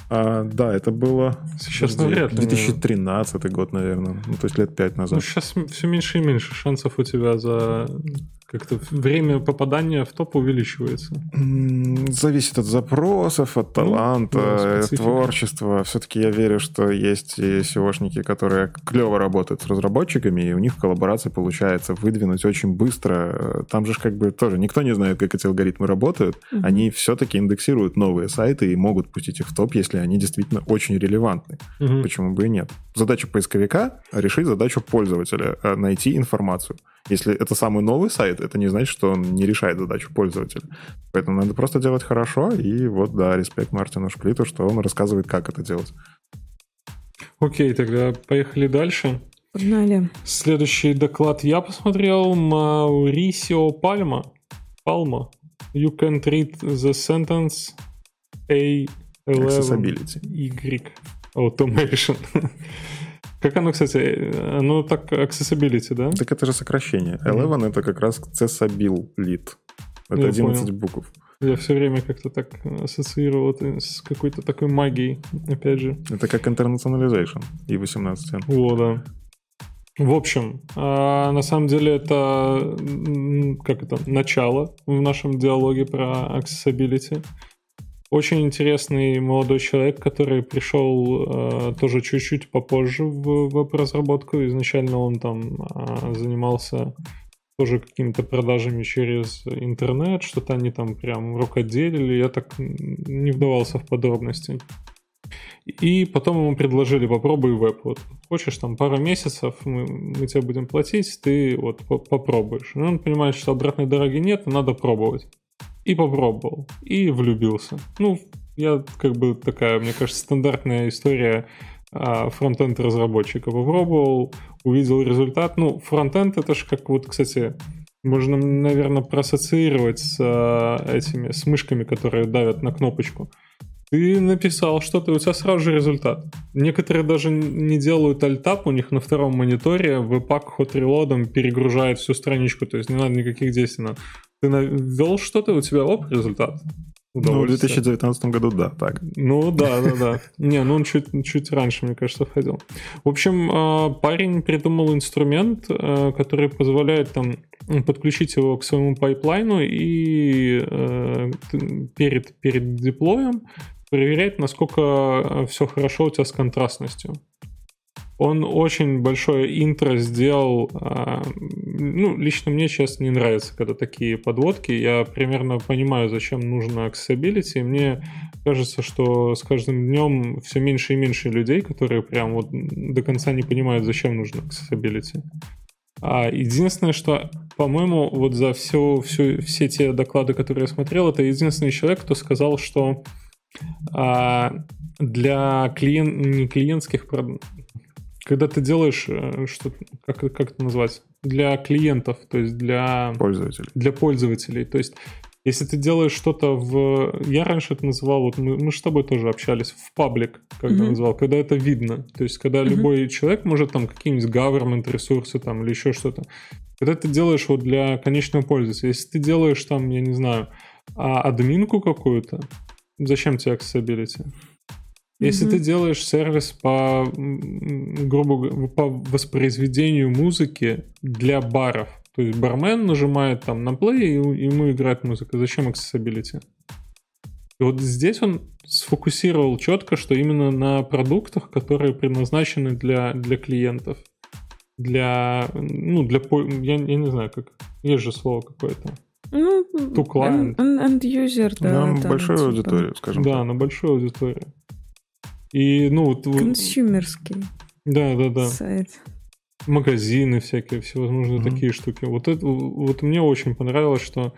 Speaker 3: А, да, это было...
Speaker 1: Сейчас навряд ли.
Speaker 3: 2013 год, наверное. Ну, то есть лет пять назад. Ну,
Speaker 1: сейчас все меньше и меньше шансов у тебя за как-то время попадания в топ увеличивается?
Speaker 3: Зависит от запросов, от ну, таланта, ну, да, творчества. Все-таки я верю, что есть и SEOшники, которые клево работают с разработчиками, и у них в коллаборации получается выдвинуть очень быстро. Там же как бы тоже никто не знает, как эти алгоритмы работают. Угу. Они все-таки индексируют новые сайты и могут пустить их в топ, если они действительно очень релевантны. Угу. Почему бы и нет? Задача поисковика — решить задачу пользователя, э, найти информацию. Если это самый новый сайт, это не значит, что он не решает задачу пользователя. Поэтому надо просто делать хорошо, и вот, да, респект Мартину Шплиту, что он рассказывает, как это делать.
Speaker 1: Окей, тогда поехали дальше.
Speaker 2: Погнали.
Speaker 1: Следующий доклад я посмотрел. Маурисио Пальма. Палма. You can treat the sentence A11
Speaker 3: Accessibility.
Speaker 1: Y automation. (laughs) Как оно, кстати, оно так accessibility, да?
Speaker 3: Так это же сокращение. 11 mm. это как раз accessible lead. Это Я 11 понял. букв.
Speaker 1: Я все время как-то так ассоциировал это с какой-то такой магией, опять же.
Speaker 3: Это как internationalization и 18.
Speaker 1: О, да. В общем, а, на самом деле это как это начало в нашем диалоге про accessibility. Очень интересный молодой человек, который пришел э, тоже чуть-чуть попозже в веб-разработку. Изначально он там э, занимался тоже какими-то продажами через интернет, что-то они там прям рукоделили. Я так не вдавался в подробности. И потом ему предложили, попробуй веб. Вот хочешь там пару месяцев, мы, мы тебе будем платить, ты вот попробуешь. И он понимает, что обратной дороги нет, надо пробовать и попробовал, и влюбился. Ну, я как бы такая, мне кажется, стандартная история а, фронтенд разработчика. Попробовал, увидел результат. Ну, фронтенд это же как вот, кстати, можно, наверное, проассоциировать с а, этими, с мышками, которые давят на кнопочку. Ты написал что-то, у тебя сразу же результат. Некоторые даже не делают альтап, у них на втором мониторе веб-пак ход перегружает всю страничку, то есть не надо никаких действий. Ты ввел что-то, у тебя оп, результат.
Speaker 3: Ну, в 2019 году, да, так.
Speaker 1: Ну, да, да, да. Не, ну он чуть, чуть раньше, мне кажется, входил. В общем, а, парень придумал инструмент, а, который позволяет там подключить его к своему пайплайну и а, перед, перед деплоем проверять, насколько все хорошо у тебя с контрастностью. Он очень большое интро сделал. А, ну, лично мне сейчас не нравится, когда такие подводки. Я примерно понимаю, зачем нужно accessibility. Мне кажется, что с каждым днем все меньше и меньше людей, которые прям вот до конца не понимают, зачем нужно accessibility. А единственное, что, по-моему, вот за все, все, все те доклады, которые я смотрел, это единственный человек, кто сказал, что а, для клиент, не клиентских когда ты делаешь э, что как, как это назвать? Для клиентов, то есть для
Speaker 3: пользователей.
Speaker 1: Для пользователей. То есть, если ты делаешь что-то в... Я раньше это называл, вот мы, мы с тобой тоже общались, в паблик, когда mm-hmm. называл, когда это видно. То есть, когда mm-hmm. любой человек может там какие-нибудь government ресурсы там или еще что-то. Когда ты делаешь вот для конечного пользователя, если ты делаешь там, я не знаю, а, админку какую-то, зачем тебе accessibility? Если mm-hmm. ты делаешь сервис по, грубо по воспроизведению музыки для баров, То есть бармен нажимает там на play, и ему играет музыка. Зачем accessibility? И вот здесь он сфокусировал четко, что именно на продуктах, которые предназначены для, для клиентов. Для, ну, для, я, я не знаю, как, есть же слово какое-то.
Speaker 2: Ну,
Speaker 1: To client.
Speaker 2: End user, да.
Speaker 3: На большую
Speaker 2: типа,
Speaker 3: аудиторию, скажем
Speaker 1: Да,
Speaker 3: так.
Speaker 1: на большую аудиторию. И, ну, вот,
Speaker 2: Консюмерский
Speaker 1: да, да, да.
Speaker 2: сайт.
Speaker 1: магазины всякие, всевозможные
Speaker 3: Мгм.
Speaker 1: такие штуки. Вот это, вот мне очень понравилось, что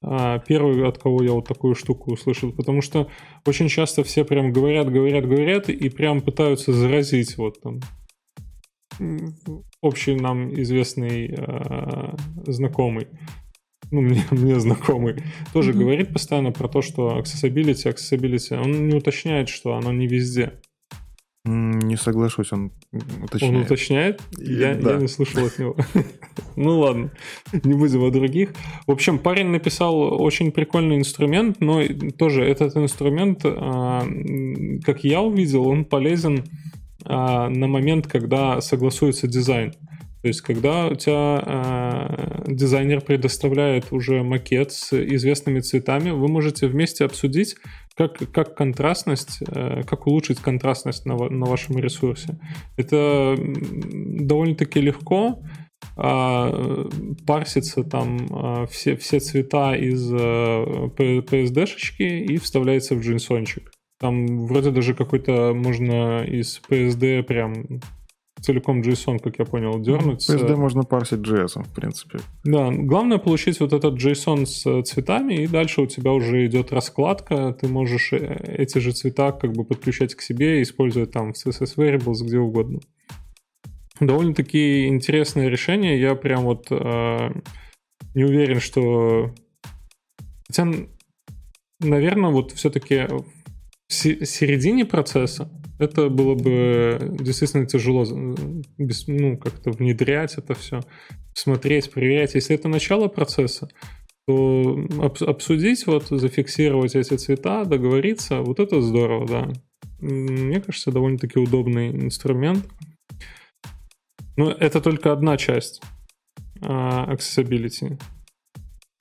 Speaker 1: а, первый, от кого я вот такую штуку услышал, потому что очень часто все прям говорят, говорят, говорят, и прям пытаются заразить вот там общий нам известный а, знакомый, ну, мне, (laughs) мне знакомый, тоже
Speaker 2: Мгм.
Speaker 1: говорит постоянно про то, что accessibility, accessibility, он не уточняет, что оно не везде.
Speaker 3: Не соглашусь, он
Speaker 1: Он
Speaker 3: уточняет.
Speaker 1: уточняет?
Speaker 3: И-
Speaker 1: Я,
Speaker 3: да.
Speaker 1: я не слышал от него. (laughs) Ну ладно, не будем о других. В общем, парень написал очень прикольный инструмент, но тоже этот инструмент, а, как я увидел, он полезен а, на момент, когда согласуется дизайн. То есть, когда у тебя а, дизайнер предоставляет уже макет с известными цветами, вы можете вместе обсудить, как, как контрастность, э, как улучшить контрастность на, на вашем ресурсе. Это довольно-таки легко. э, парсится там а, все, все цвета из э, PSD-шечки и вставляется в джинсончик. Там вроде даже какой-то можно из PSD прям целиком JSON, как я понял, дернуть.
Speaker 3: PSD можно парсить JS, в принципе.
Speaker 1: да, главное получить вот этот JSON с э, цветами, и дальше у тебя уже идет раскладка, ты можешь э, эти же цвета как бы подключать к себе и использовать там в CSS Variables где угодно. Довольно-таки интересное решение, я прям вот э, не уверен, что... Хотя, наверное, вот все-таки в се- середине процесса это было бы действительно тяжело э, без- ну, как-то внедрять это все смотреть, проверять. Если это начало процесса, то об- обсудить, вот, зафиксировать эти цвета, договориться, вот это здорово, да. Мне кажется, довольно-таки удобный инструмент. Но это только одна часть а, accessibility.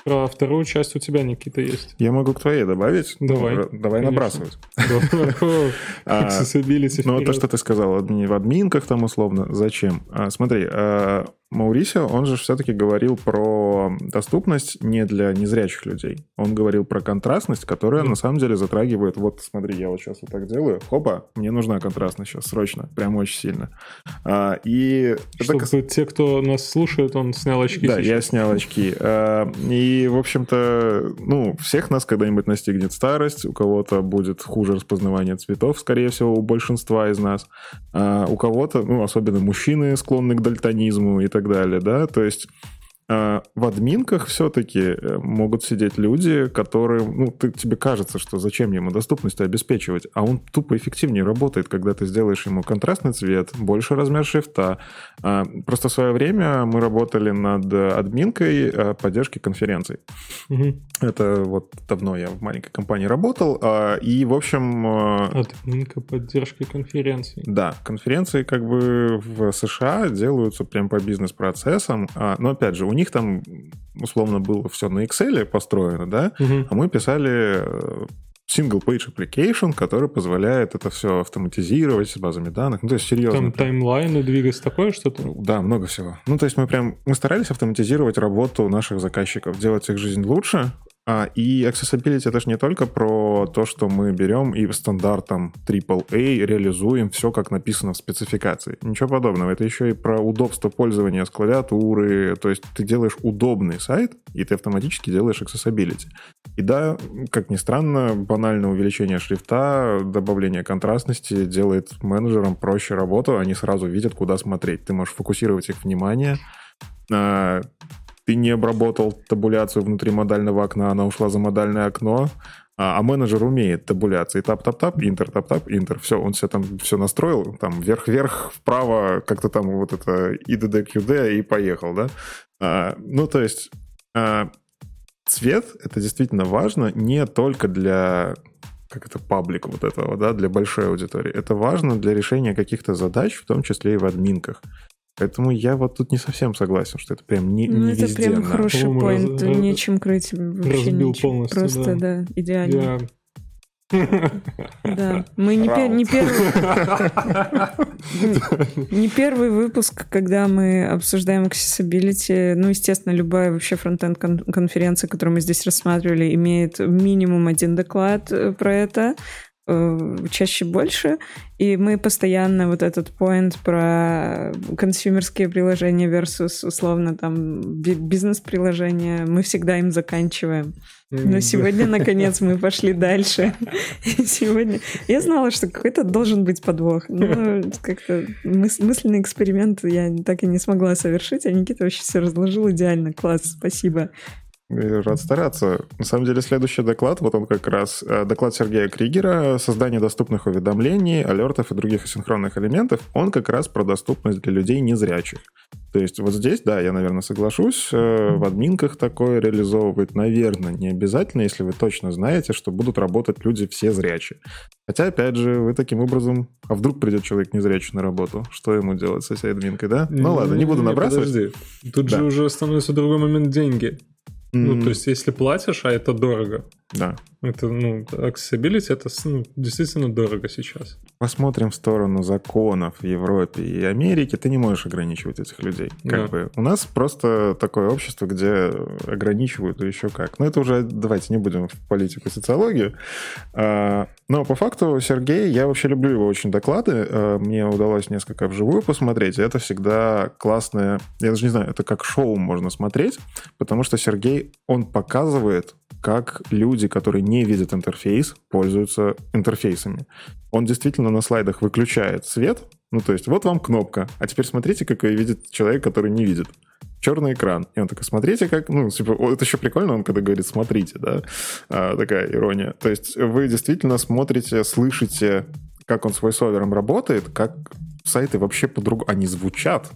Speaker 1: Про вторую часть у тебя, Никита, есть.
Speaker 3: Я могу к твоей добавить?
Speaker 1: Давай.
Speaker 3: Давай
Speaker 1: Конечно.
Speaker 3: набрасывать. (laughs)
Speaker 1: А, Accessibility
Speaker 3: Ну, то, что ты сказал, в админках там условно, зачем? А, смотри, а, Маурисио, он же все-таки говорил про доступность не для незрячих людей. Он говорил про контрастность, которая
Speaker 1: Мгм.
Speaker 3: на самом деле затрагивает... Вот смотри, я вот сейчас вот так делаю. Хопа, мне нужна контрастность сейчас, срочно, прям очень сильно. А, И это
Speaker 1: Чтобы
Speaker 3: кас-
Speaker 1: те, кто нас слушает, он снял очки
Speaker 3: да,
Speaker 1: сейчас.
Speaker 3: я снял очки. А, И, в общем-то, ну, всех нас когда-нибудь настигнет старость, у кого-то будет хуже распознавание цветов, скорее всего, у большинства из нас. А у кого-то, ну, особенно мужчины, склонны к дальтонизму и так далее, да, то есть в админках все-таки могут сидеть люди, которые, ну, ты, тебе кажется, что зачем ему доступность обеспечивать, а он тупо эффективнее работает, когда ты сделаешь ему контрастный цвет, больше размер шрифта. А, Просто в свое время мы работали над админкой поддержки конференций.
Speaker 1: Мгм.
Speaker 3: Это вот давно я в маленькой компании работал, и, в общем,
Speaker 1: Админка поддержки конференций.
Speaker 3: да, конференции как бы в США делаются прям по бизнес-процессам, а, но опять же, у них там условно было все на Excel построено, да,
Speaker 1: Мгм.
Speaker 3: а мы писали э, single-page application, который позволяет это все автоматизировать с базами данных. Ну, то есть серьезно.
Speaker 1: Там таймлайны двигать, такое что-то?
Speaker 3: Да, много всего. Ну, то есть мы прям мы старались автоматизировать работу наших заказчиков, делать их жизнь лучше. А, и accessibility это же не только про то, что мы берем и стандартом AAA реализуем все, как написано в спецификации. Ничего подобного. Это еще и про удобство пользования с клавиатуры. То есть ты делаешь удобный сайт, и ты автоматически делаешь accessibility. И да, как ни странно, банальное увеличение шрифта, добавление контрастности делает менеджерам проще работу, они сразу видят, куда смотреть. Ты можешь фокусировать их внимание. Ты не обработал табуляцию внутри модального окна, она ушла за модальное окно, а, а менеджер умеет табуляции. Tab-tab-tab, enter, tab-tab, enter. Все, он все там все настроил, там вверх-вверх, вправо, как-то там вот это QD и поехал, да? А, Ну, то есть а, цвет — это действительно важно не только для как это, паблика вот этого, да, для большой аудитории. Это важно для решения каких-то задач, в том числе и в админках. Поэтому я вот тут не совсем согласен, что это прям не,
Speaker 2: Ну,
Speaker 3: не
Speaker 2: это
Speaker 3: везде.
Speaker 2: прям хороший
Speaker 1: По-моему,
Speaker 2: поинт.
Speaker 1: раз-
Speaker 2: Нечем крыть вообще
Speaker 1: разбил
Speaker 2: ничего.
Speaker 1: полностью,
Speaker 2: Просто, да, идеально.
Speaker 1: Я...
Speaker 2: Да. Мы не, пер- не первый... (laughs) Не первый выпуск, когда мы обсуждаем accessibility. Ну, естественно, любая вообще фронтенд кон- конференция, которую мы здесь рассматривали, имеет минимум один доклад э, про это, чаще больше. И мы постоянно вот этот point про консюмерские приложения versus условно там би- бизнес-приложения, мы всегда им заканчиваем. Но сегодня, наконец, мы пошли дальше. (laughs) Сегодня... Я знала, что какой-то должен быть подвох. Но как-то мыс- мысленный эксперимент я так и не смогла совершить, а Никита вообще все разложил идеально. Класс, спасибо.
Speaker 3: Рад стараться. На самом деле, следующий доклад, вот он как раз, э, доклад Сергея Кригера «Создание доступных уведомлений, алертов и других асинхронных элементов», он как раз про доступность для людей незрячих. То есть вот здесь, да, я, наверное, соглашусь, э, в админках такое реализовывать, наверное, не обязательно, если вы точно знаете, что будут работать люди все зрячие. Хотя, опять же, вы таким образом... А вдруг придет человек незрячий на работу? Что ему делать с этой админкой, да? Ну ладно, не буду набрасывать.
Speaker 1: Подожди. Тут
Speaker 3: Да.
Speaker 1: же уже становится другой момент деньги. Ну, то есть, если платишь, а это дорого.
Speaker 3: Да.
Speaker 1: Это, ну, accessibility, это ну, действительно дорого сейчас.
Speaker 3: Посмотрим в сторону законов в Европе и Америке, ты не можешь ограничивать этих людей. Как
Speaker 1: Да.
Speaker 3: бы у нас просто такое общество, где ограничивают и еще как. Но это уже давайте не будем в политику, социологию. А, Но по факту Сергей, я вообще люблю его очень доклады. А, Мне удалось несколько вживую посмотреть. и Это всегда классное. Я даже не знаю, это как шоу можно смотреть, потому что Сергей он показывает, как люди, которые не видят интерфейс, пользуются интерфейсами он действительно на слайдах выключает свет. Ну, то есть, вот вам кнопка. А теперь смотрите, как ее видит человек, который не видит. Черный экран. И он такой, смотрите, как... Ну, типа, о, это еще прикольно, он когда говорит «смотрите», да? А, такая ирония. То есть вы действительно смотрите, слышите, как он с войсовером работает, как сайты вообще по-другому... Они звучат.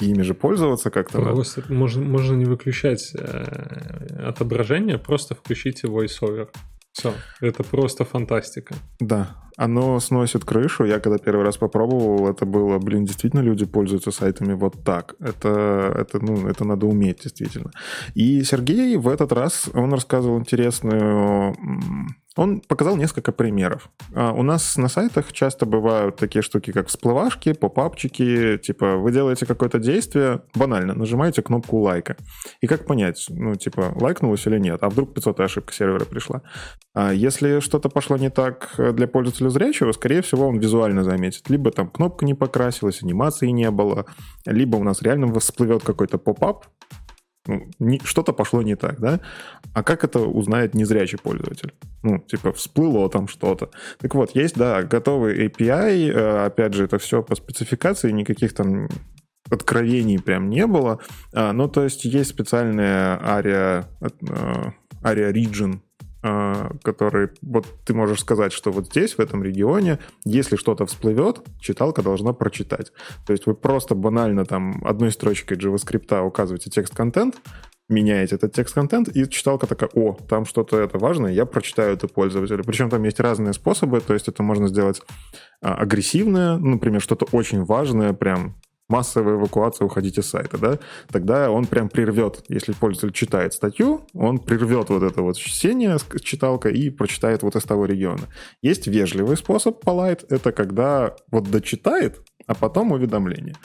Speaker 3: Ими же пользоваться как-то.
Speaker 1: Просто можно, можно не выключать э, отображение, просто включите voiceover. Все, это просто фантастика.
Speaker 3: Да, оно сносит крышу. Я когда первый раз попробовал, это было, блин, действительно люди пользуются сайтами вот так. Это, это, ну, это надо уметь действительно. И Сергей в этот раз, он рассказывал интересную... Он показал несколько примеров. А, У нас на сайтах часто бывают такие штуки, как всплывашки, попапчики, типа вы делаете какое-то действие, банально, нажимаете кнопку лайка. И как понять, ну, типа, лайкнулось или нет? А вдруг 500 ошибка сервера пришла? А если что-то пошло не так для пользователя зрячего, скорее всего, он визуально заметит. Либо там кнопка не покрасилась, анимации не было, либо у нас реально всплывет какой-то поп-ап, что-то пошло не так, да? А как это узнает незрячий пользователь? Ну, типа, всплыло там что-то. Так вот, есть, да, готовый API, э, опять же, это все по спецификации, никаких там откровений прям не было. А, ну, то есть есть специальная ARIA, э, ARIA Region, э, который вот ты можешь сказать, что вот здесь, в этом регионе, если что-то всплывет, читалка должна прочитать. То есть вы просто банально там одной строчкой JavaScript указываете текст-контент, меняете этот текст-контент, и читалка такая, о, там что-то это важное, я прочитаю это пользователю. Причем там есть разные способы, то есть это можно сделать а, агрессивное, например, что-то очень важное, прям массовая эвакуация, уходите с сайта, да, тогда он прям прервет, если пользователь читает статью, он прервет вот это вот чтение читалка и прочитает вот из того региона. Есть вежливый способ, polite, это когда вот дочитает, а потом уведомление.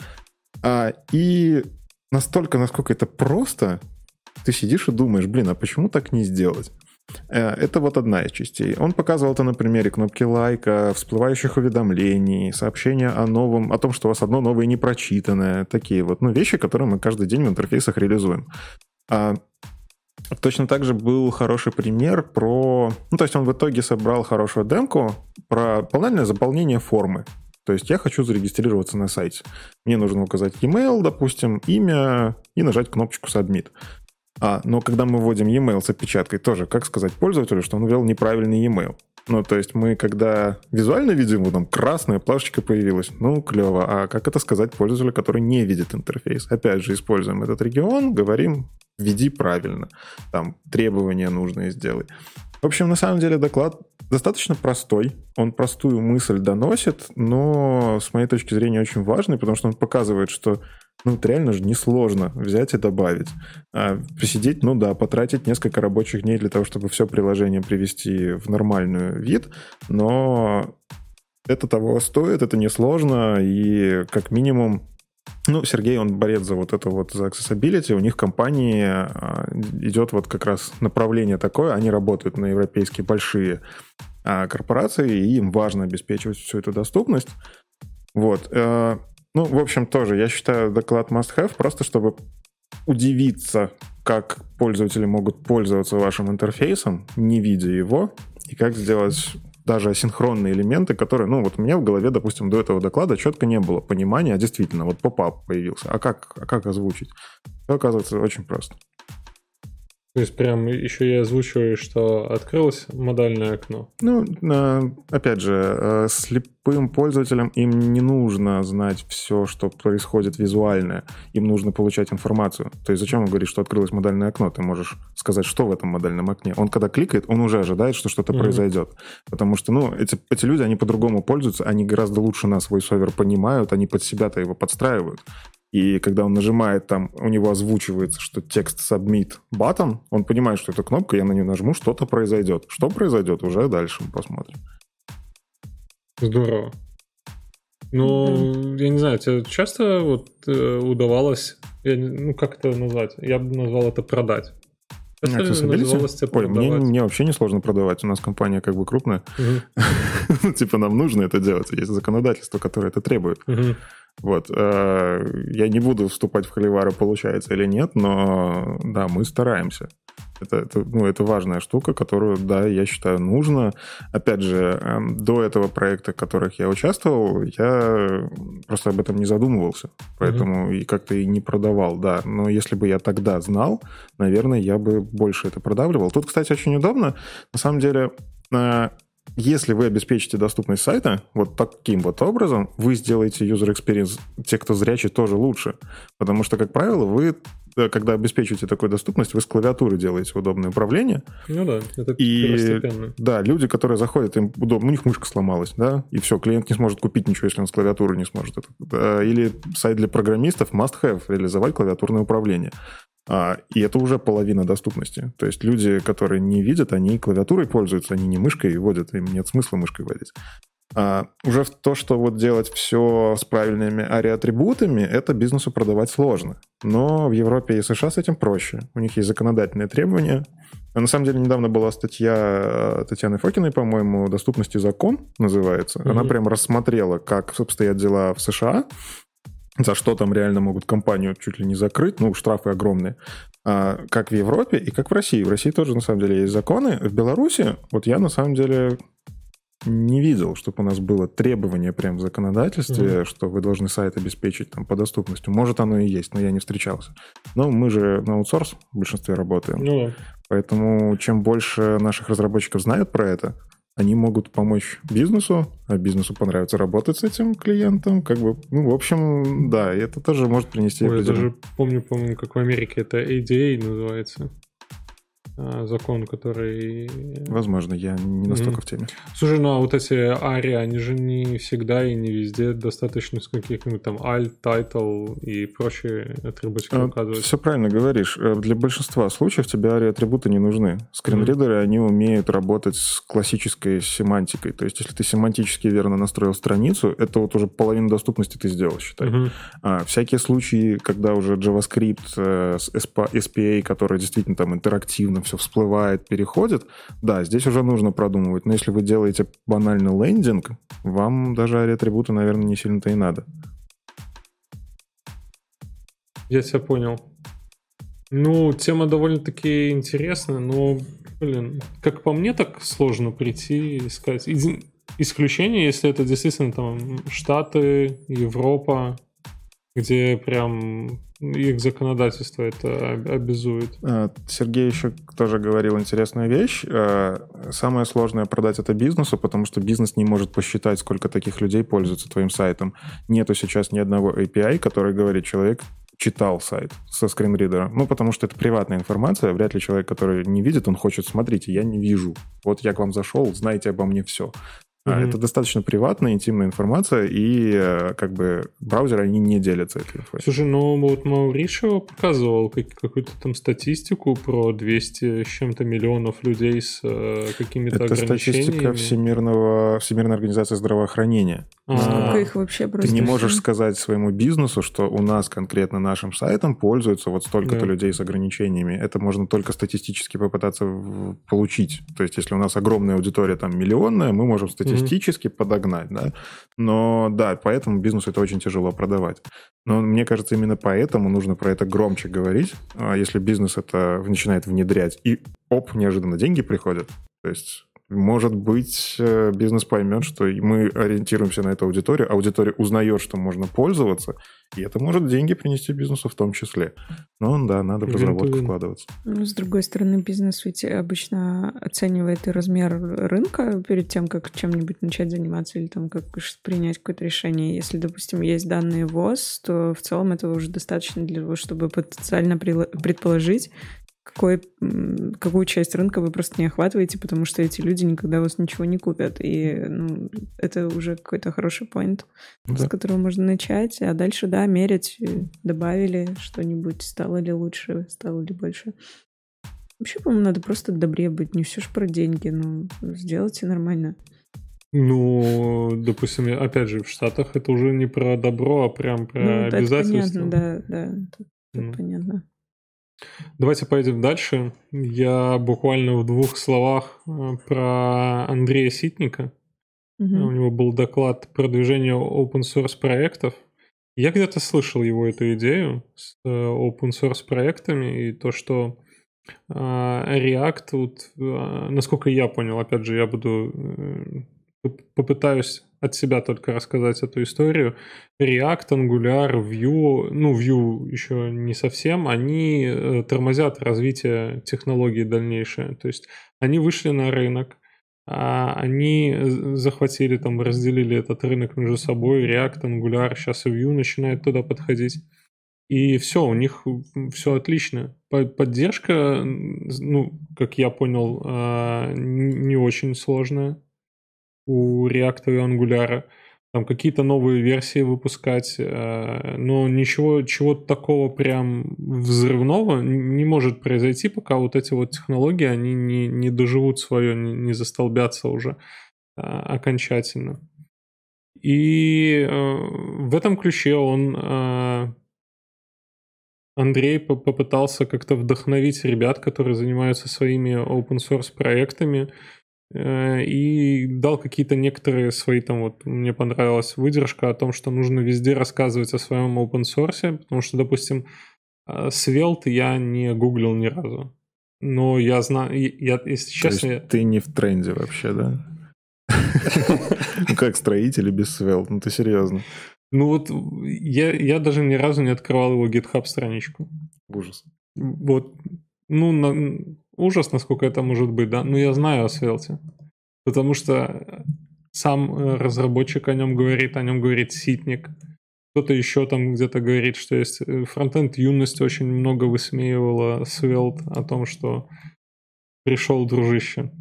Speaker 3: А, и настолько, насколько это просто, ты сидишь и думаешь, блин, а почему так не сделать? Э, Это вот одна из частей. Он показывал это на примере кнопки лайка, всплывающих уведомлений, сообщения о новом, о том, что у вас одно новое не прочитанное, такие вот, ну, вещи, которые мы каждый день в интерфейсах реализуем. А, Точно так же был хороший пример про... Ну, то есть он в итоге собрал хорошую демку про банальное заполнение формы. То есть я хочу зарегистрироваться на сайте. Мне нужно указать e-mail, допустим, имя и нажать кнопочку «Submit». А, но когда мы вводим e-mail с опечаткой, тоже как сказать пользователю, что он ввел неправильный e-mail? Ну, то есть мы, когда визуально видим, вот там красная плашечка появилась, ну, клево. А как это сказать пользователю, который не видит интерфейс? Опять же, используем этот регион, говорим, введи правильно. Там требования нужные сделай. В общем, на самом деле доклад достаточно простой. Он простую мысль доносит, но с моей точки зрения очень важный, потому что он показывает, что Ну, это реально же несложно взять и добавить. А посидеть, ну да, потратить несколько рабочих дней для того, чтобы все приложение привести в нормальный вид, но это того стоит, это несложно, и как минимум ну, Сергей, он борец за вот это вот, за accessibility. У них компании а, идет вот как раз направление такое. Они работают на европейские большие а, корпорации, и им важно обеспечивать всю эту доступность. Вот. Ну, в общем, тоже, я считаю, доклад must have, просто чтобы удивиться, как пользователи могут пользоваться вашим интерфейсом, не видя его, и как сделать даже асинхронные элементы, которые, ну, вот у меня в голове, допустим, до этого доклада четко не было понимания, а действительно, вот поп-ап появился. А как, а как озвучить? Все оказывается очень просто.
Speaker 1: То есть прям еще и озвучиваю, что открылось модальное окно.
Speaker 3: Ну, э, опять же, э, слепым пользователям им не нужно знать все, что происходит визуально. Им нужно получать информацию. То есть зачем он говорит, что открылось модальное окно? Ты можешь сказать, что в этом модальном окне. Он когда кликает, он уже ожидает, что что-то mm-hmm. произойдет. Потому что, ну, эти, эти люди, они по-другому пользуются, они гораздо лучше нас свой сервер понимают, они под себя-то его подстраивают. И когда он нажимает, там у него озвучивается, что текст submit button, он понимает, что это кнопка, я на нее нажму, что-то произойдет. Что произойдет, уже дальше мы посмотрим.
Speaker 1: Здорово. Ну, mm-hmm. я не знаю, тебе часто вот э, удавалось, я, ну, как это назвать? Я бы назвал это продать.
Speaker 3: Ой, мне, мне вообще не сложно продавать. У нас компания как бы крупная. (laughs) Типа нам нужно это делать. Есть законодательство, которое это требует. Вот. Э, я не буду вступать в холивары, получается или нет, но да, мы стараемся. Это, это, ну, это важная штука, которую, да, я считаю, нужно. Опять же, эм, до этого проекта, в которых я участвовал, я просто об этом не задумывался. Поэтому mm-hmm. и как-то и не продавал, да. Но если бы я тогда знал, наверное, я бы больше это продавливал. Тут, кстати, очень удобно. На самом деле, э, если вы обеспечите доступность сайта вот таким вот образом, вы сделаете user experience, те, кто зрячий, тоже лучше. Потому что, как правило, вы Э, когда обеспечиваете такую доступность, вы с клавиатуры делаете удобное управление.
Speaker 1: Ну да, это
Speaker 3: и, Да, люди, которые заходят, им удобно, у них мышка сломалась, да, и все, клиент не сможет купить ничего, если он с клавиатуры не сможет. Это. Или сайт для программистов must have, реализовать клавиатурное управление. А, и это уже половина доступности. То есть люди, которые не видят, они клавиатурой пользуются, они не мышкой вводят, им нет смысла мышкой вводить. А, уже в то, что вот делать все с правильными ари-атрибутами, это бизнесу продавать сложно. Но в Европе и США с этим проще. У них есть законодательные требования. На самом деле, недавно была статья э, Татьяны Фокиной, по-моему, «Доступности закон» называется. Mm-hmm. Она прям рассмотрела, как обстоят дела в США, за что там реально могут компанию чуть ли не закрыть, ну, штрафы огромные, а, как в Европе и как в России. В России тоже, на самом деле, есть законы. В Беларуси, вот я, на самом деле, не видел, чтобы у нас было требование прям в законодательстве, mm-hmm. что вы должны сайт обеспечить там по доступности. Может, оно и есть, но я не встречался. Но мы же на аутсорс в большинстве работаем.
Speaker 1: Ну да.
Speaker 3: Поэтому чем больше наших разработчиков знают про это, они могут помочь бизнесу, а бизнесу понравится работать с этим клиентом. Как бы, ну, в общем, да, это тоже может принести
Speaker 1: Ой, я даже помню, помню, как в Америке это ADA называется. А, закон, который...
Speaker 3: Возможно, я не настолько mm-hmm. в теме.
Speaker 1: Слушай, ну а вот эти ари, они же не всегда и не везде достаточно с каких-нибудь там alt, title и прочие атрибутики а, указывать.
Speaker 3: Все правильно говоришь. Э, для большинства случаев тебе ари-атрибуты не нужны. Скринридеры, mm-hmm. они умеют работать с классической семантикой. То есть, если ты семантически верно настроил страницу, это вот уже половину доступности ты сделал, считай. Mm-hmm. А, всякие случаи, когда уже JavaScript э, с SPA, который действительно там интерактивно все всплывает, переходит, да, здесь уже нужно продумывать. Но если вы делаете банальный лендинг, вам даже ари-атрибуты, наверное, не сильно-то и надо.
Speaker 1: Я тебя понял. Ну, тема довольно-таки интересная, но, блин, как по мне, так сложно прийти и сказать. Исключение, если это действительно там Штаты, Европа, где прям их законодательство это обязует.
Speaker 3: А, Сергей еще тоже говорил интересную вещь. А, самое сложное продать это бизнесу, потому что бизнес не может посчитать, сколько таких людей пользуются твоим сайтом. Нету сейчас ни одного API, который говорит, человек читал сайт со скринридера. Ну, потому что это приватная информация. Вряд ли человек, который не видит, он хочет, смотрите, я не вижу. Вот я к вам зашел, знаете обо мне все. А mm-hmm. это достаточно приватная, интимная информация, и э, как бы браузеры, они не делятся этой информацией.
Speaker 1: Слушай, ну вот Мауришева показывал как, какую-то там статистику про 200 с чем-то миллионов людей с э, какими-то
Speaker 3: это
Speaker 1: ограничениями.
Speaker 3: Это статистика Всемирного, Всемирной организации здравоохранения.
Speaker 2: Сколько их вообще просто?
Speaker 3: Ты не можешь сказать своему бизнесу, что у нас конкретно нашим сайтом пользуются вот столько-то да. людей с ограничениями. Это можно только статистически попытаться получить. То есть, если у нас огромная аудитория там миллионная, мы можем статистически статистически mm-hmm. подогнать, да. Но да, поэтому бизнесу это очень тяжело продавать. Но мне кажется, именно поэтому нужно про это громче говорить. А если бизнес это начинает внедрять, и оп, неожиданно деньги приходят. То есть может быть, э, бизнес поймет, что мы ориентируемся на эту аудиторию, аудитория узнает, что можно пользоваться, и это может деньги принести бизнесу в том числе. Но да, надо в разработку вкладываться.
Speaker 2: Ну, с другой стороны, бизнес ведь обычно оценивает и размер рынка перед тем, как чем-нибудь начать заниматься или там как принять какое-то решение. Если, допустим, есть данные ВОЗ, то в целом этого уже достаточно для того, чтобы потенциально предположить, какой, какую часть рынка вы просто не охватываете, потому что эти люди никогда у вас ничего не купят. И ну, это уже какой-то хороший поинт, да. с которого можно начать. А дальше, да, мерить, добавили что-нибудь, стало ли лучше, стало ли больше. Вообще, по-моему, надо просто добрее быть. Не все ж про деньги, но сделайте нормально.
Speaker 1: Ну, допустим, опять же, в Штатах это уже не про добро, а прям про ну, обязательства.
Speaker 2: понятно, да, да, тут ну. понятно.
Speaker 1: Давайте пойдем дальше. Я буквально в двух словах э, про Андрея Ситника. Угу. У него был доклад продвижения open source проектов. Я где-то слышал его эту идею с э, open source проектами и то, что э, React, вот, насколько я понял, опять же, я буду попытаюсь от себя только рассказать эту историю. React, Angular, Vue, ну, Vue еще не совсем, они э, тормозят развитие технологий дальнейшее. То есть они вышли на рынок, а они захватили, там, разделили этот рынок между собой. React, Angular, сейчас и Vue начинает туда подходить. И все, у них все отлично. Поддержка, ну, как я понял, а, не очень сложная у React и Angular, там какие-то новые версии выпускать, э, но ничего чего такого прям взрывного не может произойти, пока вот эти вот технологии, они не, не доживут свое, не, не застолбятся уже э, окончательно. И э, в этом ключе он Андрей попытался как-то вдохновить ребят, которые занимаются своими open source проектами, и дал какие-то некоторые свои там вот, мне понравилась выдержка о том, что нужно везде рассказывать о своем open source, потому что, допустим, э, Svelte я не гуглил ни разу. Но я знаю, я, если честно...
Speaker 3: Есть ты не в тренде вообще, да? Ну как строители без Svelte? Ну ты серьезно?
Speaker 1: Ну вот я, я даже ни разу не открывал его GitHub страничку.
Speaker 3: Ужас.
Speaker 1: Вот, ну, на, ужас, насколько это может быть, да, но я знаю о Svelte, потому что сам э, разработчик о нем говорит, о нем говорит Ситник, кто-то еще там где-то говорит, что есть э, фронтенд юность очень много высмеивала Svelte о том, что пришел дружище.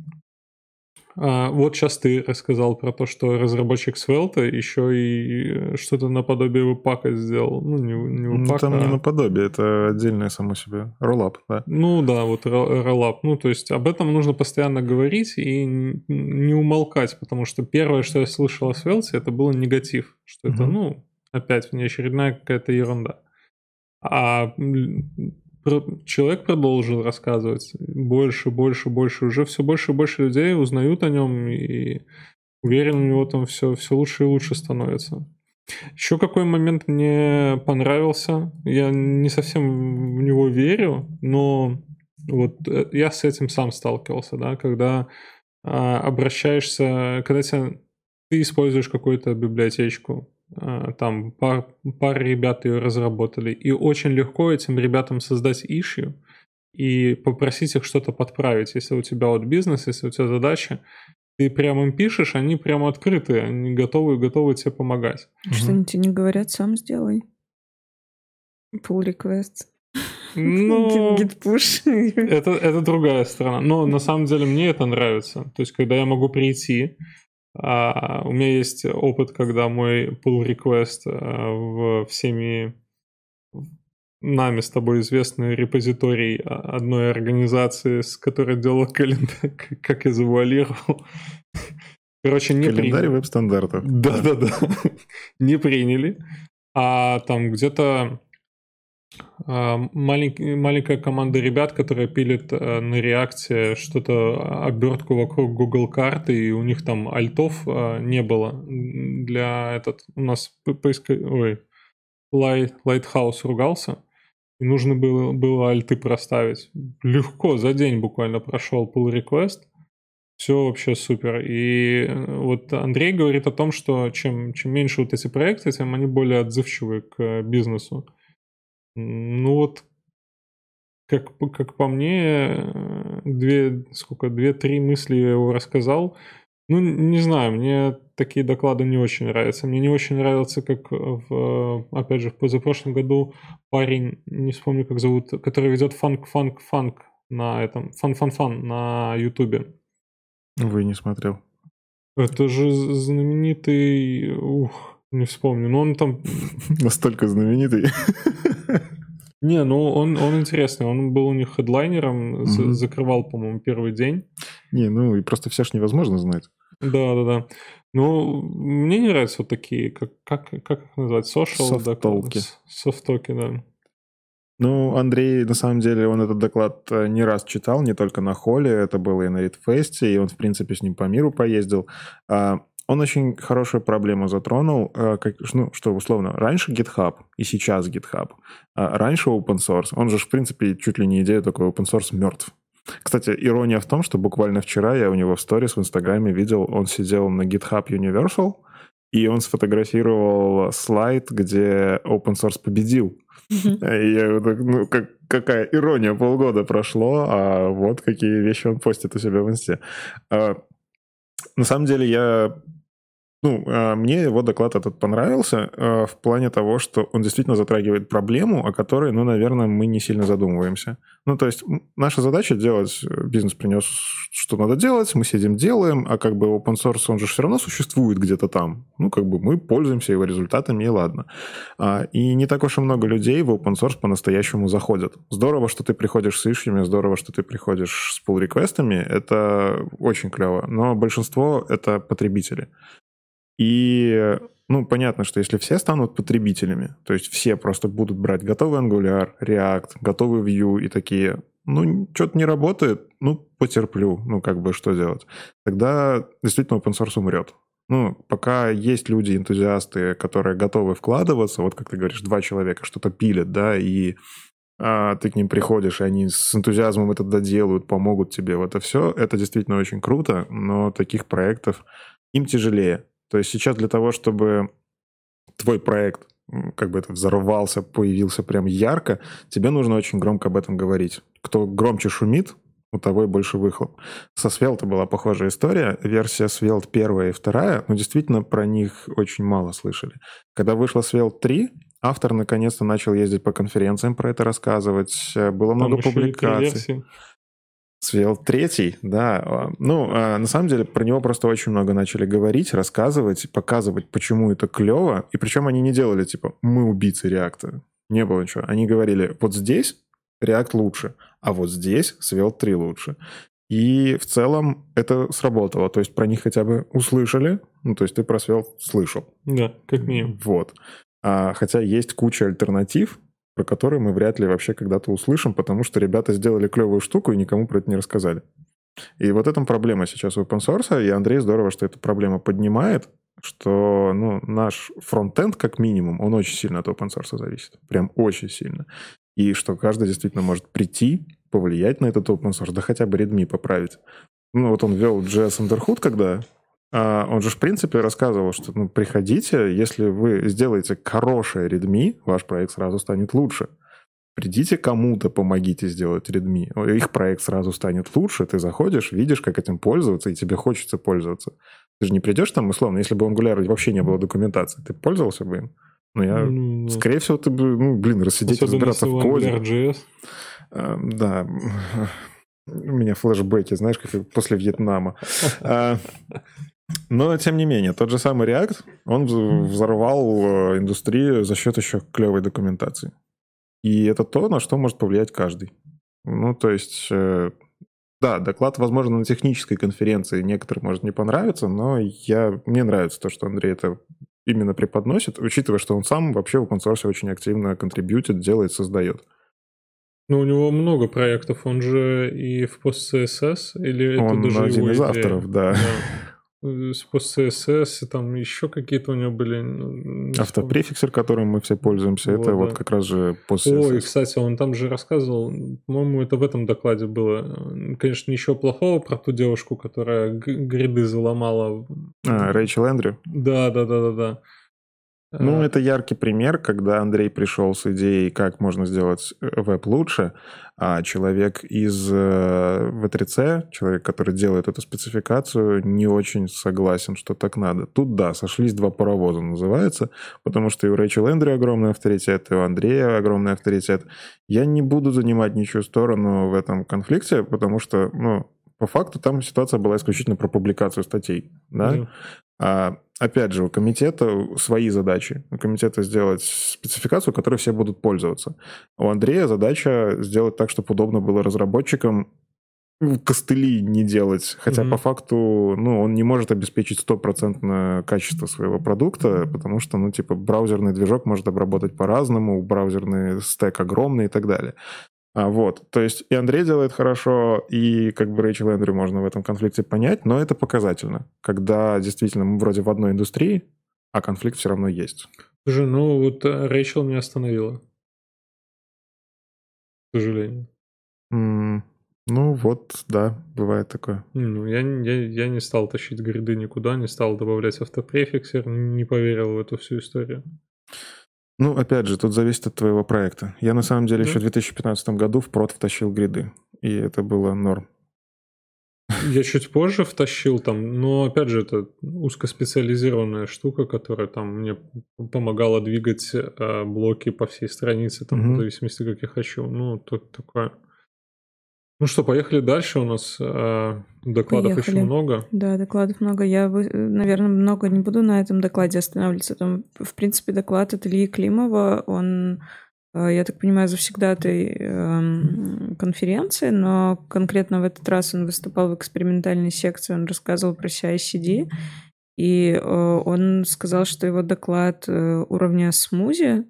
Speaker 1: А, вот сейчас ты рассказал про то, что разработчик Svelte еще и э, что-то наподобие веб-пака сделал. Ну, не, не
Speaker 3: веб ну, там а... не наподобие, это отдельное само себе. Роллап, да.
Speaker 1: Ну да, вот роллап. Ну, то есть об этом нужно постоянно говорить и не умолкать, потому что первое, что я слышал о Svelte, это был негатив. Что это, угу. ну, опять внеочередная какая-то ерунда. А человек продолжил рассказывать больше, больше, больше. Уже все больше и больше людей узнают о нем, и уверен, у него там все, все лучше и лучше становится. Еще какой момент мне понравился. Я не совсем в него верю, но вот э, я с этим сам сталкивался, да, когда а, обращаешься, когда тебя, ты используешь какую-то библиотечку, там пар, пар ребят ее разработали, и очень легко этим ребятам создать issue и попросить их что-то подправить. Если у тебя вот бизнес, если у тебя задача, ты прямо им пишешь, они прямо открыты, они готовы, готовы тебе помогать.
Speaker 2: Что они тебе не говорят, сам сделай. Pull request.
Speaker 1: Ну, (laughs) Git push. Это, это другая сторона. Но на самом деле мне это нравится. То есть, когда я могу прийти, А, у меня есть опыт, когда мой pull request а, в всеми нами с тобой известный репозиторий одной организации, с которой делал календарь, (laughs) как я завуалировал. Короче, не
Speaker 3: Календарь приняли. веб-стандартов.
Speaker 1: Да-да-да. (laughs) не приняли. А там где-то а, маленькая, маленькая команда ребят, которая пилит э, на реакции что-то, обертку вокруг Google карты, и у них там альтов э, не было. Для этот... У нас поиска... Ой, Light, Lighthouse ругался, и нужно было, было альты проставить. Легко, за день буквально прошел pull request. Все вообще супер. И э, вот Андрей говорит о том, что чем, чем меньше вот эти проекты, тем они более отзывчивы к бизнесу. Ну вот, как, как по мне, две, сколько, две-три мысли я его рассказал. Ну, не знаю, мне такие доклады не очень нравятся. Мне не очень нравится, как в, опять же, в позапрошлом году парень, не вспомню, как зовут, который ведет fun-fun-fun на этом, fun-fun-fun на Ютубе.
Speaker 3: Вы не смотрел.
Speaker 1: Это же знаменитый, ух, не вспомню, но он там... (laughs)
Speaker 3: Настолько знаменитый. (laughs)
Speaker 1: Не, ну он, он интересный. Он был у них хедлайнером, mm-hmm. закрывал, по-моему, первый день.
Speaker 3: Не, ну и просто все ж невозможно знать.
Speaker 1: Да, да, да. Ну, мне не нравятся вот такие, как, как, как их назвать, social
Speaker 3: софтолки.
Speaker 1: Софтоки, да.
Speaker 3: Ну, Андрей, на самом деле, он этот доклад э, не раз читал, не только на холле, это было и на Ридфесте, и он, в принципе, с ним по миру поездил. А, он очень хорошую проблему затронул, э, как, ну, что условно, раньше GitHub и сейчас GitHub, а раньше open source, он же, в принципе, чуть ли не идея такой open source мертв. Кстати, ирония в том, что буквально вчера я у него в сторис в Инстаграме видел, он сидел на GitHub Universal, и он сфотографировал слайд, где open source победил. (laughs) И я так, ну, как, какая ирония, полгода прошло, а вот какие вещи он постит у себя в инсте. А, на самом деле я ну, а, мне его доклад этот понравился а, в плане того, что он действительно затрагивает проблему, о которой, ну, наверное, мы не сильно задумываемся. Ну, то есть наша задача делать, э, бизнес принес, что надо делать, мы сидим, делаем, а как бы open source, он же все равно существует где-то там. Ну, как бы мы пользуемся его результатами, и ладно. А, и не так уж и много людей в open source по-настоящему заходят. Здорово, что ты приходишь с ишьями, здорово, что ты приходишь с pull-реквестами, это очень клево, но большинство — это потребители. И, ну, понятно, что если все станут потребителями, то есть все просто будут брать готовый Angular, React, готовый Vue и такие, ну, что-то не работает, ну, потерплю, ну, как бы что делать? Тогда действительно open source умрет. Ну, пока есть люди, энтузиасты, которые готовы вкладываться, вот как ты говоришь, два человека что-то пилят, да, и а, ты к ним приходишь, и они с энтузиазмом это доделают, помогут тебе. Вот это все, это действительно очень круто, но таких проектов им тяжелее. То есть сейчас для того, чтобы твой проект как бы это взорвался, появился прям ярко, тебе нужно очень громко об этом говорить. Кто громче шумит, у того и больше выхлоп. Со Svelte была похожая история. Версия Svelte первая и вторая, но действительно про них очень мало слышали. Когда вышла Svelte 3, автор наконец-то начал ездить по конференциям про это рассказывать. Было Там много публикаций. Свел третий, да. А, ну, а, на самом деле, про него просто очень много начали говорить, рассказывать, показывать, почему это клево. И причем они не делали, типа, мы убийцы реакта. Не было ничего. Они говорили, вот здесь React лучше, а вот здесь Svelte 3 лучше. И в целом это сработало. То есть про них хотя бы услышали. Ну, то есть ты про Svelte слышал.
Speaker 1: Да, как минимум.
Speaker 3: Вот. А, хотя есть куча альтернатив, про который мы вряд ли вообще когда-то услышим, потому что ребята сделали клевую штуку и никому про это не рассказали. И вот этом проблема сейчас у open source, и Андрей здорово, что эта проблема поднимает, что ну, наш фронтенд, как минимум, он очень сильно от open source зависит. Прям очень сильно. И что каждый действительно может прийти, повлиять на этот open source, да хотя бы Redmi поправить. Ну, вот он ввел JS Underhood, когда он же, в принципе, рассказывал, что ну, приходите, если вы сделаете хорошее Redmi, ваш проект сразу станет лучше. Придите кому-то, помогите сделать Redmi. Их проект сразу станет лучше. Ты заходишь, видишь, как этим пользоваться, и тебе хочется пользоваться. Ты же не придешь там, условно, если бы Angular вообще не было документации, ты пользовался бы им? Ну, я, ну, скорее всего, ты бы, ну, блин, рассидеть, разбираться в коде. А, да. У меня флешбеки, знаешь, как после Вьетнама. (laughs) Но, тем не менее, тот же самый React, он взорвал э, индустрию за счет еще клевой документации. И это то, на что может повлиять каждый. Ну, то есть, э, да, доклад, возможно, на технической конференции некоторым может не понравиться, но я, мне нравится то, что Андрей это именно преподносит, учитывая, что он сам вообще в open source очень активно контрибьютит, делает, создает.
Speaker 1: Ну, у него много проектов, он же и в PostCSS, или
Speaker 3: он
Speaker 1: это даже
Speaker 3: один
Speaker 1: его
Speaker 3: из
Speaker 1: идея?
Speaker 3: авторов, да.
Speaker 1: да. PostCSS, там еще какие-то у него были...
Speaker 3: Автопрефиксер, которым мы все пользуемся,
Speaker 1: Вот,
Speaker 3: это
Speaker 1: да.
Speaker 3: вот как раз же
Speaker 1: Ой,
Speaker 3: PostCSS.
Speaker 1: кстати, он там же рассказывал, по-моему, это в этом докладе было. Конечно, ничего плохого про ту девушку, которая гриды заломала.
Speaker 3: А, Рэйчел Эндрю.
Speaker 1: Да, да, да, да, да.
Speaker 3: Ну,
Speaker 1: Э,
Speaker 3: это яркий пример, когда Андрей пришел с идеей, как можно сделать э, веб лучше, а человек из э, V3C, человек, который делает эту спецификацию, не очень согласен, что так надо. Тут, да, сошлись два паровоза, называется, потому что и у Рэйчел Эндрю огромный авторитет, и у Андрея огромный авторитет. Я не буду занимать ничью сторону в этом конфликте, потому что, ну, по факту там ситуация была исключительно про публикацию статей, да?
Speaker 1: да.
Speaker 3: А, опять же, у комитета свои задачи. У комитета сделать спецификацию, которой все будут пользоваться. У Андрея задача сделать так, чтобы удобно было разработчикам костыли не делать. Хотя
Speaker 1: Мгм.
Speaker 3: по факту, ну, он не может обеспечить стопроцентное качество своего продукта, потому что, ну, типа, браузерный движок может обработать по-разному, браузерный стек огромный и так далее. А, вот, то есть и Андрей делает хорошо, и как бы Рэйчел Эндрю можно в этом конфликте понять, но это показательно, когда действительно мы вроде в одной индустрии, а конфликт все равно есть.
Speaker 1: Слушай, ну вот э, Рэйчел меня остановила. К сожалению.
Speaker 3: М, ну вот, да, бывает такое.
Speaker 1: Ну, я, не- я, я не стал тащить гриды никуда, не стал добавлять автопрефиксер, не поверил в эту всю историю.
Speaker 3: Ну, опять же, тут зависит от твоего проекта. Я на самом деле
Speaker 1: Да.
Speaker 3: еще в 2015 году в прод втащил гриды, и это было норм.
Speaker 1: Я чуть позже втащил там, но опять же, это узкоспециализированная штука, которая там мне помогала двигать э, блоки по всей странице, там,
Speaker 3: Мгм.
Speaker 1: в зависимости, как я хочу. Ну, тут такое. Ну что, поехали дальше. У нас э, докладов еще
Speaker 2: Поехали.
Speaker 1: много.
Speaker 2: Да, докладов много. Я, вы- наверное, много не буду на этом докладе останавливаться. Там, в принципе, доклад от Ильи Климова, он, э, я так понимаю, завсегдатой эм, конференции, но конкретно в этот раз он выступал в экспериментальной секции, он рассказывал про CI-CD, и э, он сказал, что его доклад э, уровня смузи,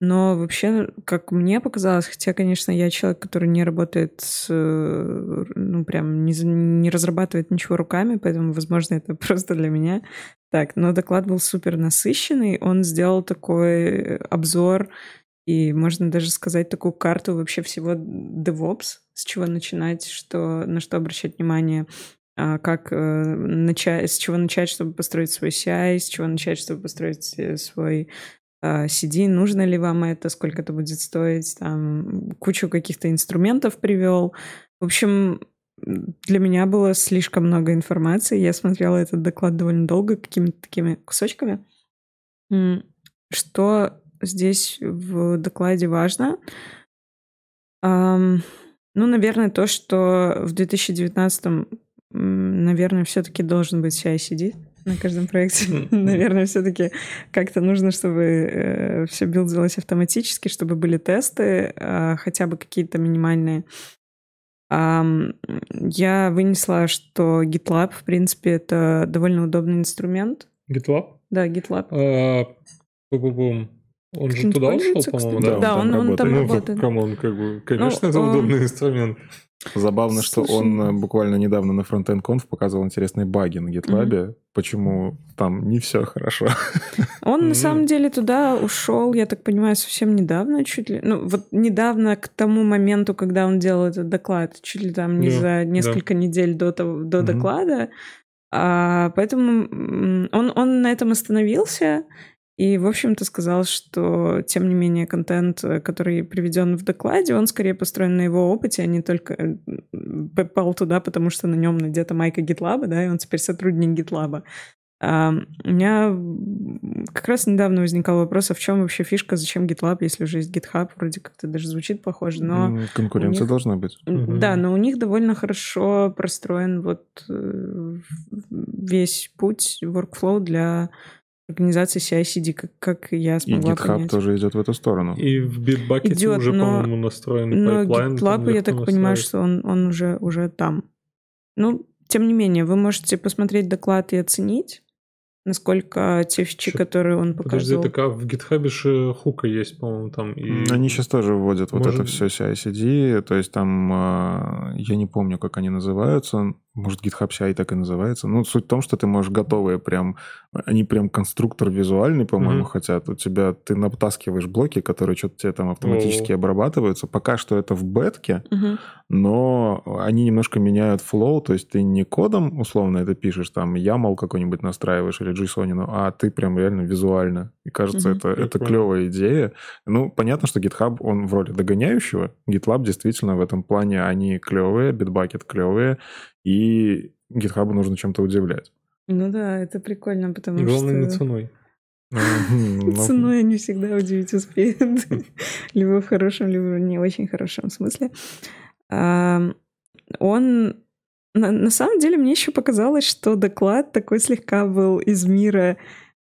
Speaker 2: но вообще, как мне показалось, хотя, конечно, я человек, который не работает с, э, ну, прям не, не разрабатывает ничего руками, поэтому, возможно, это (laughs) просто для меня. Так, но доклад был супер насыщенный, он сделал такой обзор и, можно даже сказать, такую карту вообще всего DevOps, с чего начинать, что, на что обращать внимание, а, как э, начать, с чего начать, чтобы построить свой CI, с чего начать, чтобы построить э, свой а, CD, нужно ли вам это, сколько это будет стоить, там кучу каких-то инструментов привел. В общем, для меня было слишком много информации. Я смотрела этот доклад довольно долго, какими-то такими кусочками. Что здесь в докладе важно? Ну, наверное, то, что в 2019, наверное, все-таки должен быть CI-CD на каждом проекте. (laughs) Наверное, все-таки как-то нужно, чтобы все билдилось автоматически, чтобы были тесты, а, хотя бы какие-то минимальные. Я вынесла, что GitLab, в принципе, это довольно удобный инструмент.
Speaker 1: GitLab?
Speaker 2: Да, GitLab.
Speaker 1: А. Он же туда ушел, по-моему, да?
Speaker 2: Да,
Speaker 3: он
Speaker 2: он,
Speaker 3: там
Speaker 2: он там
Speaker 1: Ну,
Speaker 2: работает.
Speaker 1: как бы, конечно,
Speaker 2: Ну,
Speaker 1: это
Speaker 2: а-
Speaker 1: удобный инструмент.
Speaker 3: Забавно, что
Speaker 2: Слушай.
Speaker 3: он э, буквально недавно на Frontend Conf показывал интересные баги на GitLab, почему там не все хорошо.
Speaker 2: Он
Speaker 1: Мгм.
Speaker 2: на самом деле туда ушел, я так понимаю, совсем недавно, чуть ли. Ну, вот недавно к тому моменту, когда он делал этот доклад, чуть ли там не
Speaker 1: Да,
Speaker 2: за несколько недель до, того, до
Speaker 3: Мгм.
Speaker 2: доклада. А, поэтому он, он на этом остановился. И, в общем-то, сказал, что, тем не менее, контент, э, который приведен в докладе, он скорее построен на его опыте, а не только э, попал туда, потому что на нем надета майка GitLab, да, и он теперь сотрудник GitLab. А, у меня как раз недавно возникал вопрос, а в чем вообще фишка, зачем GitLab, если уже есть GitHub, вроде как-то даже звучит похоже, но...
Speaker 3: Конкуренция них... должна быть.
Speaker 2: Да, но у них довольно хорошо простроен вот э, весь путь, workflow для организации CI-CD, как, как я смогла
Speaker 3: И GitHub
Speaker 2: понять.
Speaker 3: тоже идет в эту сторону.
Speaker 1: И в Bitbucket Идет, уже, но, по-моему, настроен но пайплайн.
Speaker 2: GitLab, я так понимаю, что он, он уже, уже там. Ну, тем не менее, вы можете посмотреть доклад и оценить насколько те фичи, Что? которые он показывал.
Speaker 1: Подожди, так а в GitHub же хука есть, по-моему, там. И...
Speaker 3: Они сейчас тоже вводят Может... вот это все CI-CD, то есть там, а, я не помню, как они называются, может, GitHub CI так и называется. Ну, суть в том, что ты можешь готовые прям... Они прям конструктор визуальный, по-моему, mm-hmm. хотят. У тебя... Ты натаскиваешь блоки, которые что-то тебе там автоматически oh. обрабатываются. Пока что это в бетке, mm-hmm. но они немножко меняют флоу. То есть ты не кодом, условно, это пишешь, там, YAML какой-нибудь настраиваешь или JSON, а ты прям реально визуально. И кажется, mm-hmm. это, это клевая идея. Ну, понятно, что GitHub, он в роли догоняющего. GitLab действительно в этом плане, они клевые, Bitbucket клевые и GitHub нужно чем-то удивлять.
Speaker 2: Ну да, это прикольно, потому
Speaker 1: и
Speaker 2: что...
Speaker 1: главное, не ценой. (laughs)
Speaker 2: Ну, ценой они всегда удивить успеют. (laughs) Либо в хорошем, либо в не очень хорошем смысле. Он... На самом деле, мне еще показалось, что доклад такой слегка был из мира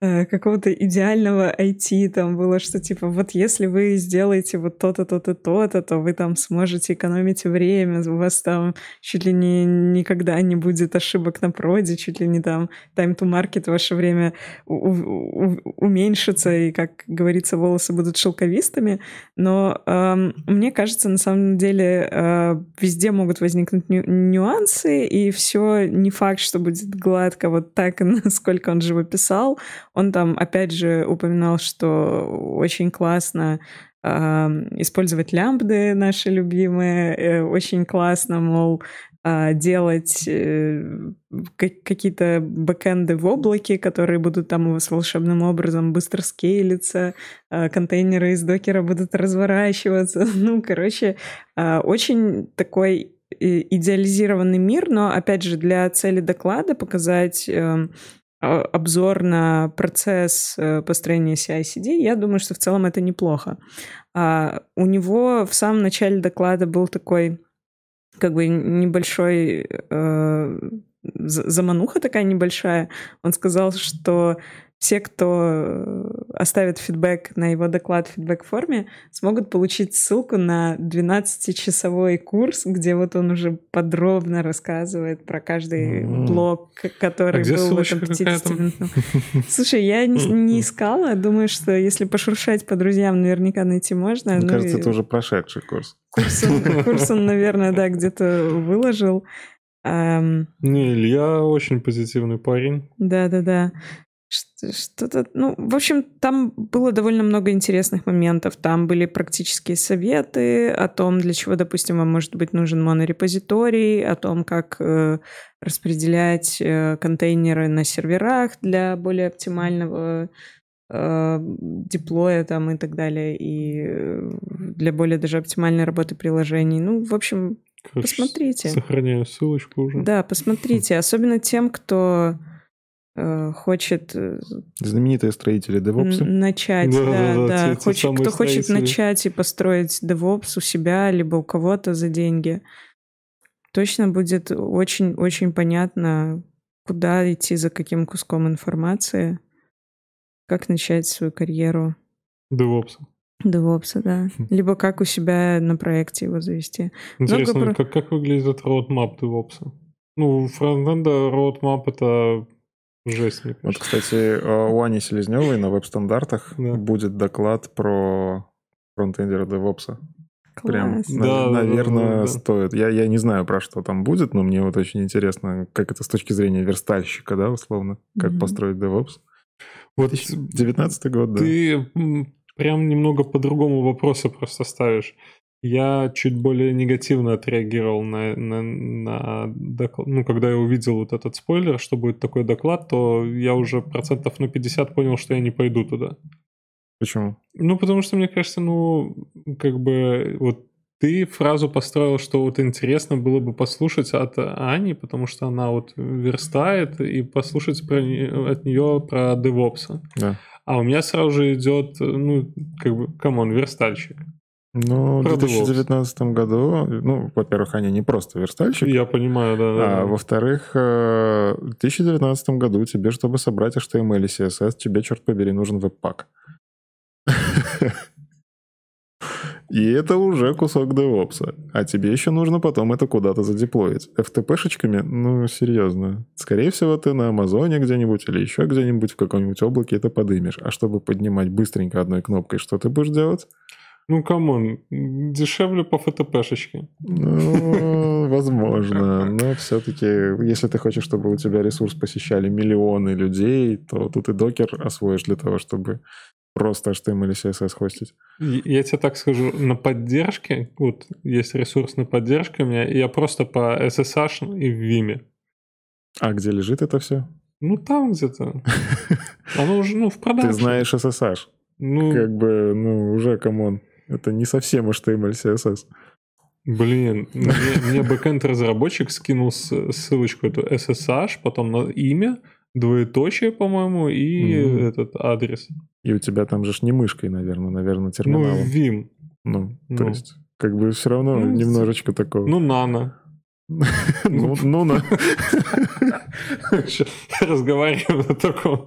Speaker 2: какого-то идеального IT, там было, что типа вот если вы сделаете вот то-то, то-то, то-то, то вы там сможете экономить время, у вас там чуть ли не никогда не будет ошибок на проде, чуть ли не там time to market ваше время у- у- уменьшится, и, как говорится, волосы будут шелковистыми, но эм, мне кажется, на самом деле э, везде могут возникнуть ню- нюансы, и все не факт, что будет гладко вот так, (laughs) насколько он живописал, он там, опять же, упоминал, что очень классно э, использовать лямбды наши любимые, э, очень классно, мол, э, делать э, какие-то бэкэнды в облаке, которые будут там у вас волшебным образом быстро скейлиться, э, контейнеры из докера будут разворачиваться. (laughs) Ну, короче, э, очень такой идеализированный мир, но, опять же, для цели доклада показать э, а, обзор на процесс э, построения CI-CD, я думаю, что в целом это неплохо. А у него в самом начале доклада был такой как бы небольшой э, замануха такая небольшая. Он сказал, что все, кто оставит фидбэк на его доклад в фидбэк-форме, смогут получить ссылку на 12-часовой курс, где вот он уже подробно рассказывает про каждый mm. блок, который а был в этом 50-минутном. Слушай, я не, не искала, думаю, что если пошуршать по друзьям, наверняка найти можно.
Speaker 3: Мне ну, кажется, и... это уже прошедший курс.
Speaker 2: Курс он, курс он наверное, да, где-то выложил.
Speaker 1: Не, Илья очень позитивный парень.
Speaker 2: Да-да-да. Что-то, ну, в общем, там было довольно много интересных моментов. Там были практические советы о том, для чего, допустим, вам может быть нужен монорепозиторий, о том, как э, распределять э, контейнеры на серверах для более оптимального э, деплоя там и так далее, и э, для более даже оптимальной работы приложений. Ну, в общем, Короче, посмотрите.
Speaker 1: Сохраняю ссылочку уже.
Speaker 2: Да, посмотрите. Особенно тем, кто хочет... Э,
Speaker 3: Знаменитые строители DevOps.
Speaker 2: Начать, да, да. да, да. Те, хочет, кто строители. хочет начать и построить DevOps у себя, либо у кого-то за деньги. Точно будет очень-очень понятно, куда идти, за каким куском информации, как начать свою карьеру.
Speaker 1: DevOps.
Speaker 2: DevOps, да. Хм. Либо как у себя на проекте его завести.
Speaker 1: Интересно, Много как, как выглядит roadmap DevOps? Ну, фронтенда roadmap — это Жесть, мне
Speaker 3: Вот, кстати, э, у Ани Селезневой на веб-стандартах да. будет доклад про фронтендера DevOps. Прям, да, наверное, да, да, да. стоит. Я, я не знаю, про что там будет, но мне вот очень интересно, как это с точки зрения верстальщика, да, условно, как mm-hmm. построить DevOps. Вот 2019 год, да.
Speaker 1: Ты прям немного по-другому вопросы просто ставишь. Я чуть более негативно отреагировал на, на, на доклад. Ну, когда я увидел вот этот спойлер, что будет такой доклад, то я уже процентов на 50 понял, что я не пойду туда.
Speaker 3: Почему?
Speaker 1: Ну, потому что, мне кажется, ну, как бы, вот ты фразу построил, что вот интересно было бы послушать от Ани, потому что она вот верстает, и послушать про, от нее про DevOps.
Speaker 3: Да.
Speaker 1: а у меня сразу же идет, ну, как бы, come on, верстальщик.
Speaker 3: Ну, в
Speaker 1: Про
Speaker 3: 2019 году, ну, во-первых, они не просто верстальщик,
Speaker 1: Я понимаю, да, да.
Speaker 3: а во-вторых, э, в 2019 году тебе, чтобы собрать HTML и CSS, тебе, черт побери, нужен Webpack. (laughs) И это уже кусок DevOps а. А тебе еще нужно потом это куда-то задеплоить. FTP -шечками, ну, серьезно. Скорее всего, ты на Амазоне где-нибудь или еще где-нибудь в каком-нибудь облаке это подымешь. А чтобы поднимать быстренько одной кнопкой, что ты будешь делать?
Speaker 1: Ну, come on, дешевле по FTP -шечке.
Speaker 3: Ну, (laughs) возможно. Но все-таки, если ты хочешь, чтобы у тебя ресурс посещали миллионы людей, то тут и Docker освоишь для того, чтобы просто HTML или CSS хостить.
Speaker 1: И- Я тебе так скажу, на поддержке, вот есть ресурс на поддержке у меня, и я просто по SSH и в Vim.
Speaker 3: А где лежит это все?
Speaker 1: Ну, там где-то. (laughs) Оно уже, ну, в продаже.
Speaker 3: Ты знаешь SSH.
Speaker 1: Ну,
Speaker 3: Как бы, ну, уже, come on. Это не совсем HTML, CSS.
Speaker 1: блин, мне, мне бэкэнд-разработчик скинул ссылочку эту SSH, потом на имя, двоеточие, по-моему, и
Speaker 3: Мгм.
Speaker 1: этот адрес.
Speaker 3: И у тебя там же ж не мышкой, наверное, наверное,
Speaker 1: Ну,
Speaker 3: терминалом.
Speaker 1: Vim.
Speaker 3: Ну, то
Speaker 1: ну.
Speaker 3: есть, как бы все равно
Speaker 1: Ну,
Speaker 3: немножечко такого.
Speaker 1: Ну, Nano.
Speaker 3: Ну, ну, на.
Speaker 1: Разговариваем на таком.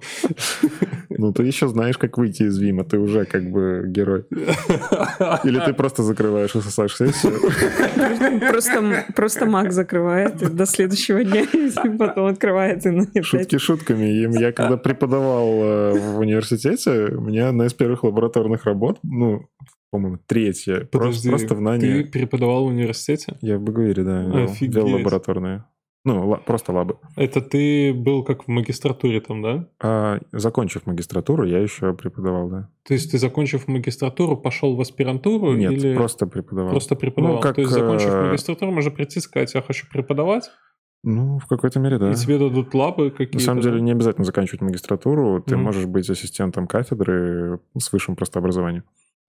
Speaker 3: Ну, ты еще знаешь, как выйти из Вима, ты уже как бы герой. Или ты просто закрываешь SSH-сессию.
Speaker 2: Просто, просто Mac закрывает и до следующего дня, и потом открывает и и
Speaker 3: Шутки шутками. И Я когда преподавал э, в университете, у меня одна из первых лабораторных работ, ну, по-моему, просто,
Speaker 1: Подожди,
Speaker 3: просто в
Speaker 1: Ты
Speaker 3: Нане.
Speaker 1: преподавал в университете?
Speaker 3: Я в Багуире, да,
Speaker 1: Офигеть.
Speaker 3: вел лабораторные. Ну, ла- просто лабы.
Speaker 1: Это ты был как в магистратуре там, да?
Speaker 3: А, закончив магистратуру, я еще преподавал, да.
Speaker 1: То есть ты, закончив магистратуру, пошел в аспирантуру?
Speaker 3: Нет,
Speaker 1: или
Speaker 3: просто преподавал.
Speaker 1: просто преподавал?
Speaker 3: Ну, как,
Speaker 1: То есть, закончив
Speaker 3: э,
Speaker 1: магистратуру, можно прийти и сказать, я хочу преподавать,
Speaker 3: Ну, в какой-то мере, да.
Speaker 1: и тебе дадут лабы какие-то.
Speaker 3: На самом деле не обязательно заканчивать магистратуру, ты
Speaker 1: Мгм.
Speaker 3: можешь быть ассистентом кафедры с высшим просто образованием.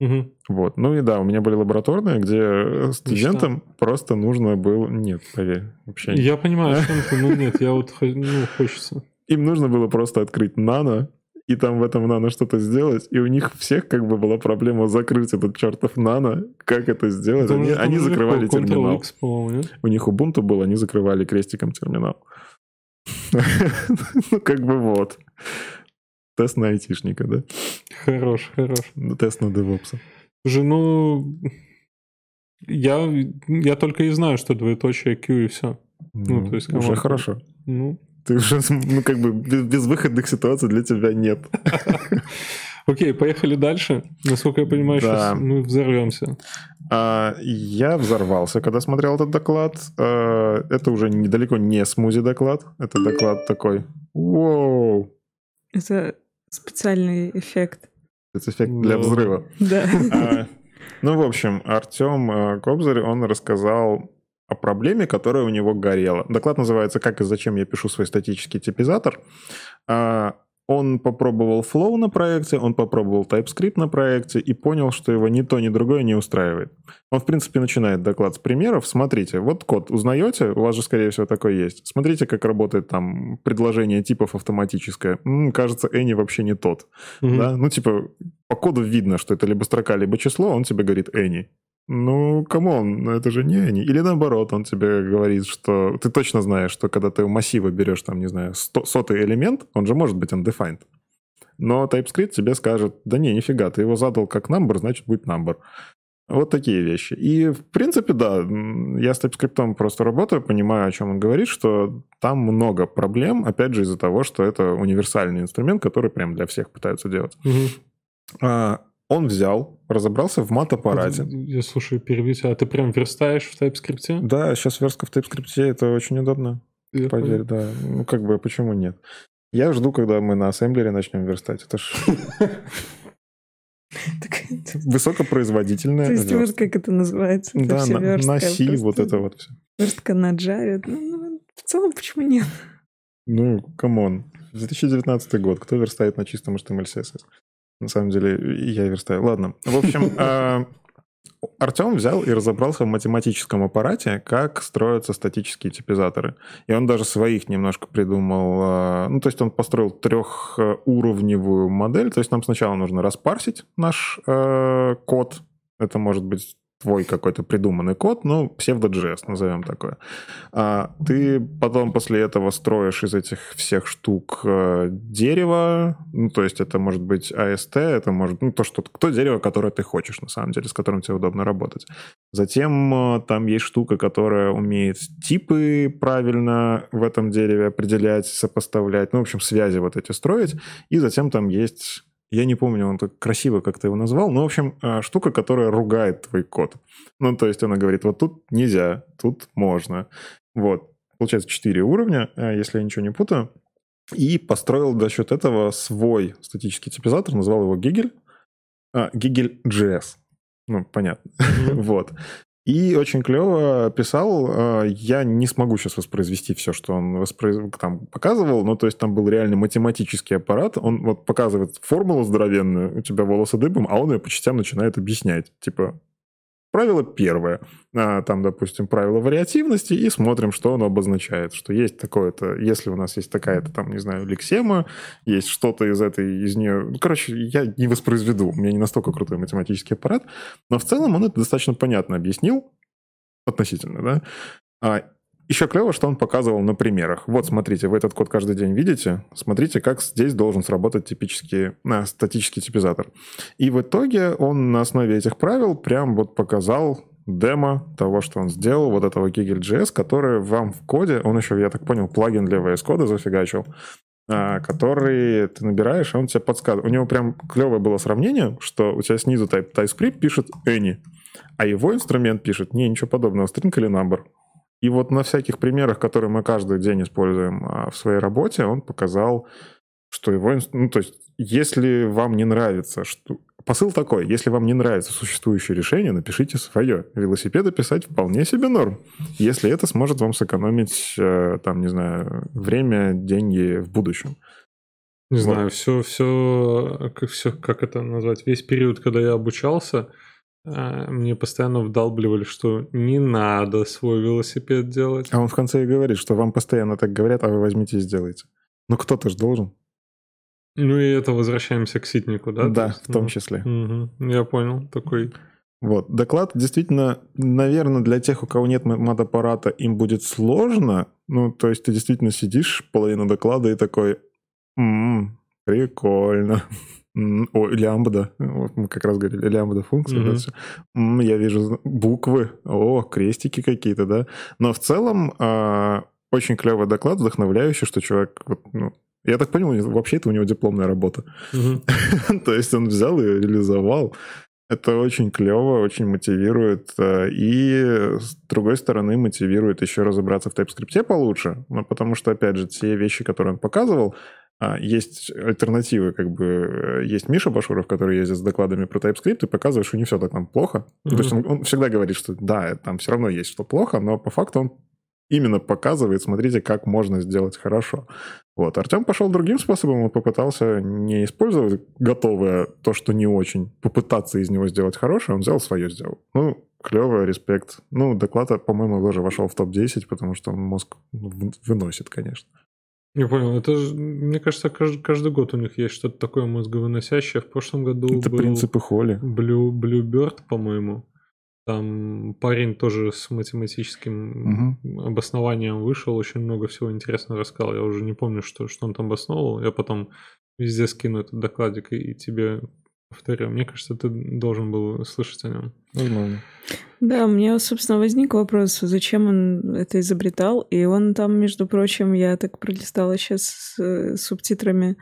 Speaker 1: Мгм.
Speaker 3: Вот. Ну и да, у меня были лабораторные, где студентам просто нужно было... Нет, поверь, вообще нет.
Speaker 1: Я понимаю, о чем ты. Ну нет, я вот ну, хочется.
Speaker 3: Им нужно было просто открыть нано, и там в этом нано что-то сделать, и у них всех как бы была проблема закрыть этот чертов нано. Как это сделать?
Speaker 1: Это
Speaker 3: Они,
Speaker 1: уже-
Speaker 3: они закрывали терминал.
Speaker 1: Нет?
Speaker 3: У них Ubuntu был, они закрывали крестиком терминал. (laughs) Ну, как бы вот. Тест на айтишника, да?
Speaker 1: Хорош, хорош.
Speaker 3: Ну, Тест на девопса.
Speaker 1: Слушай, ну... Я, я только и знаю, что двоеточие Q и все. Ну, то есть,
Speaker 3: уже хорошо.
Speaker 1: Ну,
Speaker 3: Ты уже, ну, как бы, без, безвыходных ситуаций для тебя нет. (laughs)
Speaker 1: окей, поехали дальше. Насколько я понимаю,
Speaker 3: Да.
Speaker 1: сейчас мы взорвемся.
Speaker 3: А, я взорвался, когда смотрел этот доклад. А, это уже недалеко не смузи-доклад. Это доклад такой, вау,
Speaker 2: Это специальный эффект.
Speaker 3: это эффект для
Speaker 1: Да.
Speaker 3: взрыва.
Speaker 2: Да.
Speaker 3: А, (laughs) Ну, в общем, Артем э, Кобзарь, он рассказал о проблеме, которая у него горела. Доклад называется «Как и зачем я пишу свой статический типизатор». А, Он попробовал Flow на проекте, он попробовал TypeScript на проекте и понял, что его ни то, ни другое не устраивает. Он, в принципе, начинает доклад с примеров. Смотрите, вот код узнаете, у вас же, скорее всего, такой есть. Смотрите, как работает там предложение типов автоматическое. М, кажется, Any вообще не тот.
Speaker 1: Мгм.
Speaker 3: Да? Ну, типа, по коду видно, что это либо строка, либо число, он тебе говорит any. Ну, come on, это же не any. Или наоборот, он тебе говорит, что ты точно знаешь, что когда ты у массива берешь, там, не знаю, сто- сотый элемент, он же может быть undefined. Но TypeScript тебе скажет, да не, нифига, ты его задал как number, значит будет number. Вот такие вещи. И, в принципе, да, я с TypeScript просто работаю, понимаю, о чем он говорит, что там много проблем, опять же, из-за того, что это универсальный инструмент, который прям для всех пытаются делать.
Speaker 1: Мгм.
Speaker 3: А, он взял, разобрался в мат-аппарате.
Speaker 1: Я слушаю, перебью тебя. А ты прям верстаешь в TypeScript?
Speaker 3: Да, сейчас верстка в TypeScript, это очень удобно,
Speaker 1: Я
Speaker 3: поверь, да. Ну, как бы, почему нет? Я жду, когда мы на ассемблере начнем верстать. Это ж
Speaker 2: Так, То
Speaker 3: высокопроизводительная
Speaker 2: есть вот
Speaker 3: верстка.
Speaker 2: как это называется?
Speaker 3: Да, на, C вот это вот все.
Speaker 2: Верстка на Java. Ну, ну, в целом, почему нет?
Speaker 3: Ну, come on. 2019 год. Кто верстает на чистом HTML CSS? На самом деле, я верстаю. Ладно. В общем, (laughs) а, Артем взял и разобрался в математическом аппарате, как строятся статические типизаторы. И он даже своих немножко придумал. А, ну, то есть он построил трехуровневую модель. То есть нам сначала нужно распарсить наш э, код. Это может быть твой какой-то придуманный код, ну, псевдо.js, назовем такое. А ты потом после этого строишь из этих всех штук э, дерево, ну, то есть это может быть AST, это может, ну, то, что, то дерево, которое ты хочешь, на самом деле, с которым тебе удобно работать. Затем э, там есть штука, которая умеет типы правильно в этом дереве определять, сопоставлять, ну, в общем, связи вот эти строить, и затем там есть я не помню, он так красиво как-то его назвал, но, в общем, а, штука, которая ругает твой код. Ну, то есть она говорит, вот тут нельзя, тут можно. Вот. Получается, 4 уровня, а, если я ничего не путаю. И построил за счет этого свой статический типизатор, назвал его Гигель. А, Гигель JS. Ну, понятно. Mm-hmm. (laughs) вот. И очень клево писал. А, я не смогу сейчас воспроизвести все, что он воспроиз... там показывал, но то есть там был реально математический аппарат. Он вот показывает формулу здоровенную, у тебя волосы дыбом, а он ее по частям начинает объяснять. Типа, Правило первое. А, там, допустим, правило вариативности, и смотрим, что оно обозначает. Что есть такое-то, если у нас есть такая-то, там, не знаю, лексема, есть что-то из этой, из нее... Ну, короче, я не воспроизведу, у меня не настолько крутой математический аппарат, но в целом он это достаточно понятно объяснил, относительно, да. Еще клево, что он показывал на примерах. Вот, смотрите, вы этот код каждый день видите. Смотрите, как здесь должен сработать типический, а, статический типизатор. И в итоге он на основе этих правил прям вот показал демо того, что он сделал, вот этого Giggle.js, который вам в коде, он еще, я так понял, плагин для VS Code зафигачил, а, который ты набираешь, и он тебе подсказывает. У него прям клевое было сравнение, что у тебя снизу type, TypeScript пишет any, а его инструмент пишет, не, ничего подобного, string или number. И вот на всяких примерах, которые мы каждый день используем а, в своей работе, он показал, что его... Ну, то есть, если вам не нравится... Что... Посыл такой, если вам не нравится существующее решение, напишите свое. Велосипеды писать вполне себе норм. Если это сможет вам сэкономить, э, там, не знаю, время, деньги в будущем.
Speaker 1: Не вот. знаю, все, все, как, все, как это назвать, весь период, когда я обучался, мне постоянно вдалбливали, что не надо свой велосипед делать.
Speaker 3: А он в конце и говорит, что вам постоянно так говорят, а вы возьмите и сделайте. Ну кто-то же должен.
Speaker 1: Ну и это возвращаемся к ситнику, да?
Speaker 3: Да, есть, в том ну, числе.
Speaker 1: Угу, я понял, такой...
Speaker 3: Вот, доклад действительно, наверное, для тех, у кого нет мат-аппарата, им будет сложно. Ну, то есть ты действительно сидишь половину доклада и такой, м-м, прикольно. (laughs) О, лямбда. Вот мы как раз говорили, лямбда функция. Mm-hmm. Да, все. Я вижу буквы. О, крестики какие-то, да. Но в целом э, очень клевый доклад, вдохновляющий, что человек... Вот, ну, я так понял, вообще это у него дипломная работа. Mm-hmm. (laughs) То есть он взял и реализовал. Это очень клево, очень мотивирует. А, и, с другой стороны, мотивирует еще разобраться в TypeScript получше. Ну, потому что, опять же, те вещи, которые он показывал, есть альтернативы, как бы э, есть Миша Башуров, который ездит с докладами про TypeScript и показывает, что не все так там плохо. Mm-hmm. То есть он, он всегда говорит, что да, там все равно есть что плохо, но по факту он именно показывает, смотрите, как можно сделать хорошо. Вот. Артем пошел другим способом, он попытался не использовать готовое, то, что не очень, попытаться из него сделать хорошее, он взял свое, сделал. Ну, клево, респект. Ну, доклад, по-моему, тоже вошел в топ-10, потому что он мозг выносит, конечно.
Speaker 1: Не понял, это же, мне кажется, каждый, каждый год у них есть что-то такое мозговыносящее. В прошлом году
Speaker 3: это
Speaker 1: был
Speaker 3: принципы Холли.
Speaker 1: Blue, Bluebird, по-моему. Там парень тоже с математическим угу. обоснованием вышел, очень много всего интересного рассказал. Я уже не помню, что, что он там обосновывал. Я потом везде скину этот докладик и тебе повторю. Мне кажется, ты должен был слышать о нем.
Speaker 3: Возможно.
Speaker 2: Да, у меня, собственно, возник вопрос, зачем он это изобретал. И он там, между прочим, я так пролистала сейчас с э, субтитрами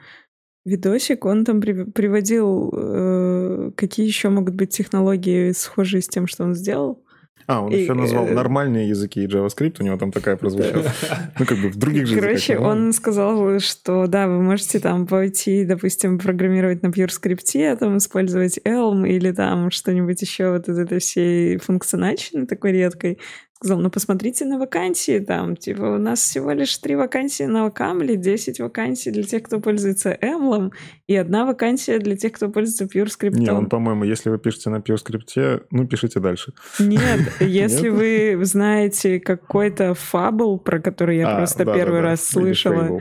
Speaker 2: видосик, он там при, приводил, э, какие еще могут быть технологии, схожие с тем, что он сделал.
Speaker 3: А, он и, еще назвал э... нормальные языки и JavaScript, у него там такая прозвучала. Ну, как бы в других же
Speaker 2: Короче, он сказал, что да, вы можете там пойти, допустим, программировать на PureScript, а там использовать Elm или там что-нибудь еще вот из этой всей функциональщины такой редкой. Сказал, ну посмотрите на вакансии там, типа у нас всего лишь три вакансии на Вакамле, 10 вакансий для тех, кто пользуется Эмлом, и одна вакансия для тех, кто пользуется PureScript.
Speaker 3: Не, он, по-моему, если вы пишете на PureScript, ну пишите дальше.
Speaker 2: Нет, (laughs) если вы знаете какой-то фабл, про который я а, просто да, первый да, раз да. слышала,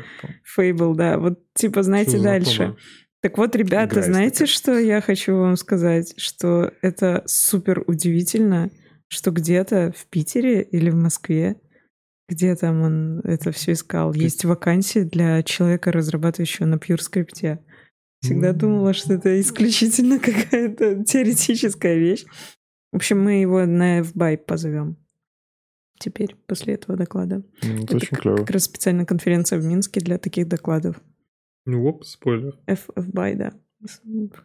Speaker 2: Fable, да, вот типа знаете дальше. Так вот, ребята, Играй знаете, что я хочу вам сказать? Что это супер удивительно, что где-то в Питере или в Москве, где там он это все искал, есть вакансии для человека, разрабатывающего на PureScript. Всегда думала, что это исключительно (laughs) какая-то теоретическая вещь. В общем, мы его на FBY позовем теперь, после этого доклада.
Speaker 3: Это, это очень клево.
Speaker 2: Как раз специальная конференция в Минске для таких докладов.
Speaker 1: Ну, оп, спойлер.
Speaker 2: F, FBY, да.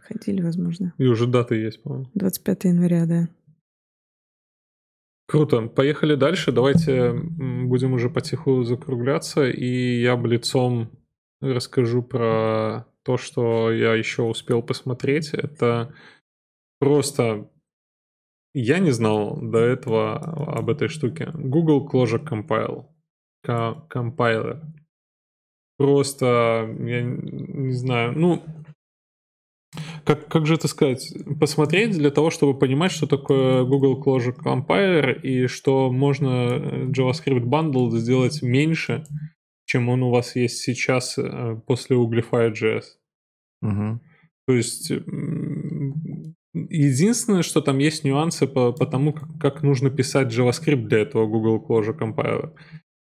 Speaker 2: Ходили, возможно.
Speaker 1: И уже даты есть, по-моему.
Speaker 2: 25 января, да.
Speaker 1: Круто. Поехали дальше. Давайте будем уже потиху закругляться. И я блицом расскажу про то, что я еще успел посмотреть. Это просто... Я не знал до этого об этой штуке. Google Closure Compile. Compiler. Просто, я не знаю, ну, как, как же это сказать, посмотреть для того, чтобы понимать, что такое Google Closure Compiler и что можно э, JavaScript Bundle сделать меньше, чем он у вас есть сейчас э, после Uglify.js.
Speaker 3: Угу.
Speaker 1: То есть единственное, что там есть нюансы по, по тому, как, как нужно писать JavaScript для этого Google Closure Compiler.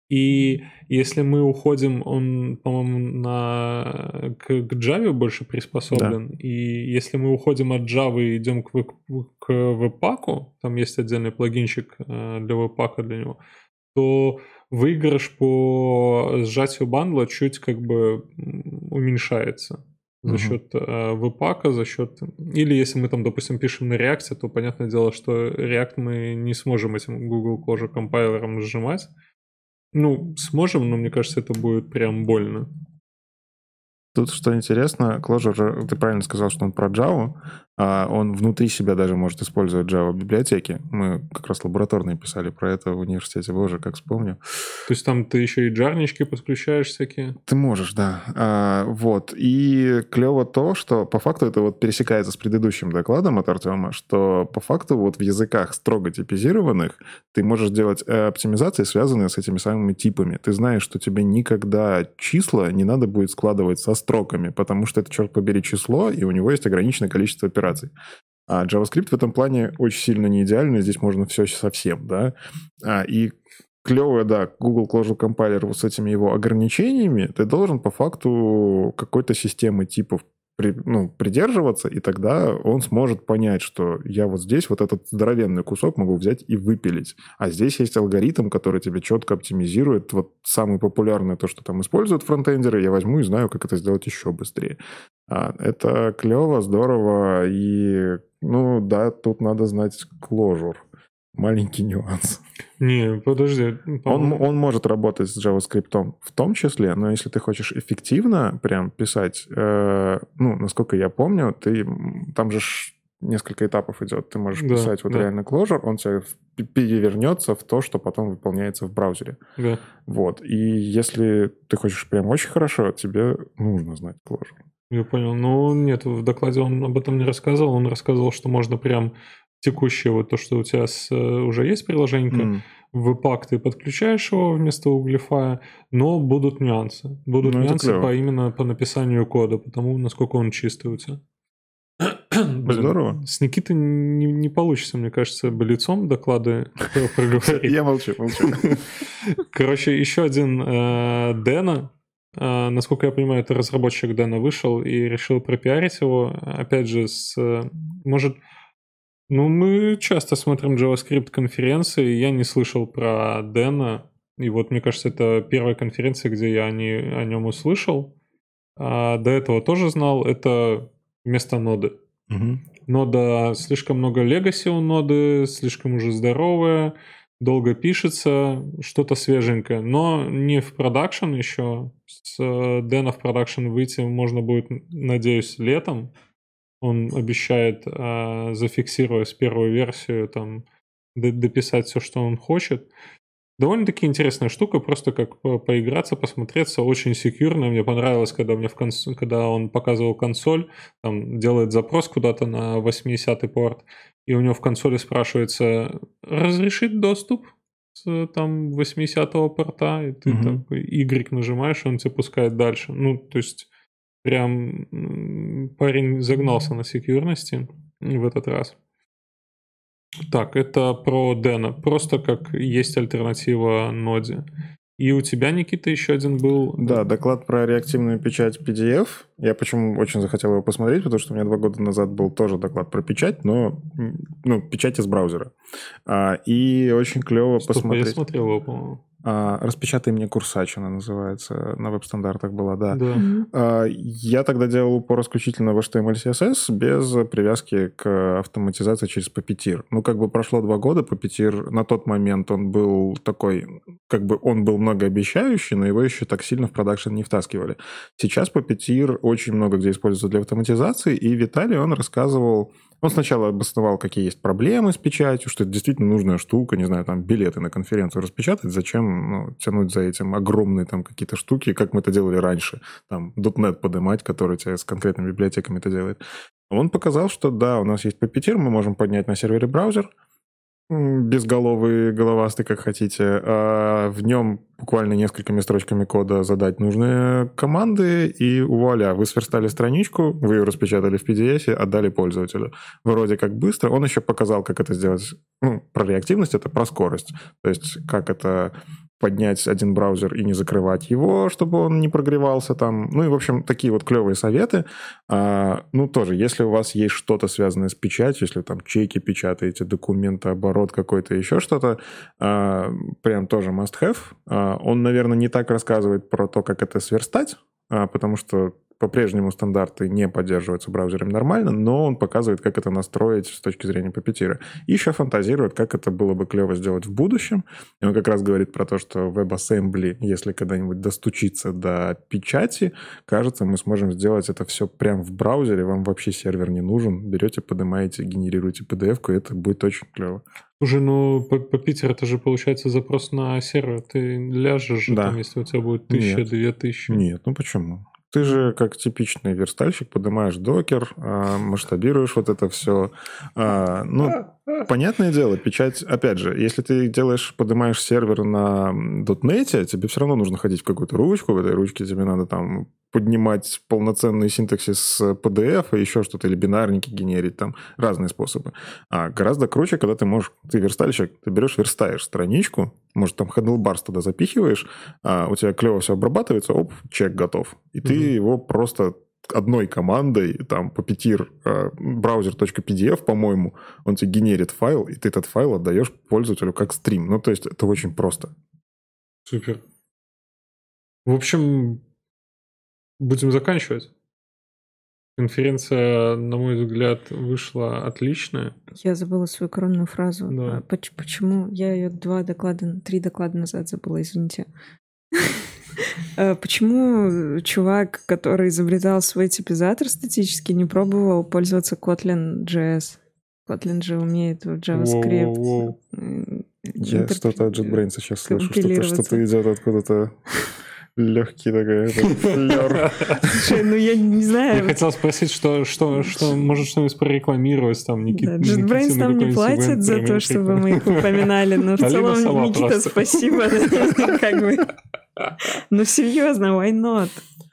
Speaker 1: И если мы уходим, он, по-моему, на, к, к Java больше приспособлен. Да. И если мы уходим от Java и идем к, к Webpack, там есть отдельный плагинчик э, для Webpack для него, то выигрыш по сжатию бандла чуть как бы уменьшается за uh-huh. счет э, веб за счет... Или если мы там, допустим, пишем на React, то понятное дело, что React мы не сможем этим Google Closure компайлером сжимать. Ну, сможем, но мне кажется, это будет прям больно.
Speaker 3: Тут что интересно, Clojure, ты правильно сказал, что он про Java, а он внутри себя даже может использовать Java библиотеки. Мы как раз лабораторные писали про это в университете, боже, как вспомню.
Speaker 1: То есть там ты еще и джарнички подключаешь всякие?
Speaker 3: Ты можешь, да. А, вот. И клево то, что по факту это вот пересекается с предыдущим докладом от Артема, что по факту вот в языках строго типизированных ты можешь делать э, оптимизации, связанные с этими самыми типами. Ты знаешь, что тебе никогда числа не надо будет складывать со строками, потому что это, черт побери, число, и у него есть ограниченное количество операций. А JavaScript в этом плане очень сильно не идеальный, здесь можно все совсем, да. А, и клево, да, Google Closure Compiler вот с этими его ограничениями, ты должен по факту какой-то системы типов при, ну, придерживаться, и тогда он сможет понять, что я вот здесь вот этот здоровенный кусок могу взять и выпилить. А здесь есть алгоритм, который тебе четко оптимизирует. Вот самое популярное то, что там используют фронтендеры, я возьму и знаю, как это сделать еще быстрее. А, это клево, здорово, и, ну да, тут надо знать closure маленький нюанс.
Speaker 1: Не, подожди.
Speaker 3: Он, он может работать с JavaScript в том числе, но если ты хочешь эффективно прям писать, э, ну, насколько я помню, ты там же несколько этапов идет. Ты можешь да, писать вот да. реально closure, он тебе перевернется в то, что потом выполняется в браузере.
Speaker 1: Да.
Speaker 3: Вот. И если ты хочешь прям очень хорошо, тебе нужно знать closure.
Speaker 1: Я понял. Ну, нет, в докладе он об этом не рассказывал. Он рассказывал, что можно прям текущее, вот то, что у тебя с, э, уже есть приложение, mm. в пак ты подключаешь его вместо углифая, но будут нюансы. Будут ну, нюансы по, именно по написанию кода, потому насколько он чистый у тебя. (clears throat)
Speaker 3: Здорово.
Speaker 1: С Никитой не, не получится, мне кажется, лицом доклады (laughs) проговорить.
Speaker 3: Я молчу, молчу. (laughs)
Speaker 1: Короче, еще один э, Дэна, Uh, насколько я понимаю, это разработчик Дэна вышел и решил пропиарить его. Опять же, с, может, ну, мы часто смотрим JavaScript конференции, я не слышал про Дэна, и вот мне кажется, это первая конференция, где я не, о нем услышал. А до этого тоже знал, это вместо ноды.
Speaker 3: Угу.
Speaker 1: Нода, слишком много легаси у ноды, слишком уже здоровая, долго пишется, что-то свеженькое, но не в продакшн еще. С Дэна в продакшн выйти можно будет, надеюсь, летом. Он обещает, э, зафиксировать первую версию там дописать все, что он хочет. Довольно-таки интересная штука, просто как поиграться, посмотреться, очень секьюрно. Мне понравилось, когда, мне в конс... когда он показывал консоль, там делает запрос куда-то на 80-й порт, и у него в консоли спрашивается, разрешит доступ с там 80-го порта, и ты угу. там Y нажимаешь, и он тебя пускает дальше. Ну, то есть прям парень загнался на секьюрности в этот раз. Так, это про Дэна. Просто как есть альтернатива ноде. И у тебя, Никита, еще один был...
Speaker 3: Да, доклад про реактивную печать PDF. Я почему очень захотел его посмотреть, потому что у меня два года назад был тоже доклад про печать, но ну, печать из браузера. А, и очень клево Стоп, посмотреть...
Speaker 1: Я смотрел его, по-моему.
Speaker 3: А, «Распечатай мне курсач», она называется, на веб-стандартах была, да.
Speaker 1: да.
Speaker 3: А, я тогда делал упор исключительно в HTML CSS без привязки к автоматизации через Puppeteer. Ну, как бы прошло два года, Puppeteer на тот момент он был такой, как бы он был многообещающий, но его еще так сильно в продакшн не втаскивали. Сейчас Puppeteer очень много где используется для автоматизации, и Виталий, он рассказывал он сначала обосновал, какие есть проблемы с печатью, что это действительно нужная штука, не знаю, там билеты на конференцию распечатать, зачем ну, тянуть за этим огромные там какие-то штуки, как мы это делали раньше, там .NET поднимать, который тебе с конкретными библиотеками это делает. Он показал, что да, у нас есть Puppeteer, мы можем поднять на сервере браузер, безголовый, головастый, как хотите. А в нем буквально несколькими строчками кода задать нужные команды, и вуаля, вы сверстали страничку, вы ее распечатали в PDF, отдали пользователю. Вроде как быстро. Он еще показал, как это сделать. Ну, про реактивность это про скорость. То есть, как это поднять один браузер и не закрывать его, чтобы он не прогревался там. Ну и, в общем, такие вот клевые советы. А, ну, тоже, если у вас есть что-то связанное с печатью, если там чеки печатаете, документы, оборот какой-то, еще что-то, а, прям тоже must-have. А, он, наверное, не так рассказывает про то, как это сверстать, а, потому что по-прежнему стандарты не поддерживаются браузером нормально, но он показывает, как это настроить с точки зрения папетира. И еще фантазирует, как это было бы клево сделать в будущем. И он как раз говорит про то, что WebAssembly, если когда-нибудь достучиться до печати, кажется, мы сможем сделать это все прямо в браузере, вам вообще сервер не нужен. Берете, поднимаете, генерируете PDF-ку, и это будет очень клево.
Speaker 1: Уже, ну, по, по Питеру это же получается запрос на сервер. Ты ляжешь, да. там, если у тебя будет тысяча, две тысячи.
Speaker 3: Нет, ну почему? Ты же, как типичный верстальщик, поднимаешь докер, а, масштабируешь вот это все. А, ну, понятное дело, печать, опять же, если ты делаешь, поднимаешь сервер на .NET, тебе все равно нужно ходить в какую-то ручку, в этой ручке тебе надо там поднимать полноценный синтаксис PDF и еще что-то, или бинарники генерить, там разные способы. А гораздо круче, когда ты можешь, ты верстальщик, ты берешь, верстаешь страничку, может, там handlebars туда запихиваешь, а у тебя клево все обрабатывается, оп, чек готов. И mm-hmm. ты его просто одной командой, там, э, browser.pdf, по-моему, он тебе генерит файл, и ты этот файл отдаешь пользователю как стрим. Ну, то есть это очень просто.
Speaker 1: Супер. В общем, будем заканчивать. Конференция, на мой взгляд, вышла отличная.
Speaker 2: Я забыла свою коронную фразу.
Speaker 1: Да.
Speaker 2: А почему? Я ее два доклада, три доклада назад забыла, извините. А почему чувак, который изобретал свой типизатор статический, не пробовал пользоваться Kotlin JS? Kotlin же умеет в JavaScript.
Speaker 3: Я что-то от JetBrains сейчас слышу, что-то, что-то идет откуда-то легкий такой флер.
Speaker 2: Слушай, ну я не знаю.
Speaker 1: Я хотел спросить, что, что, что может что-нибудь прорекламировать там, Никита.
Speaker 2: Да, JetBrains нам не платит за то, чтобы мы их упоминали, но в целом, Никита, спасибо. (laughs) Как бы. (laughs) Ну серьезно, why not?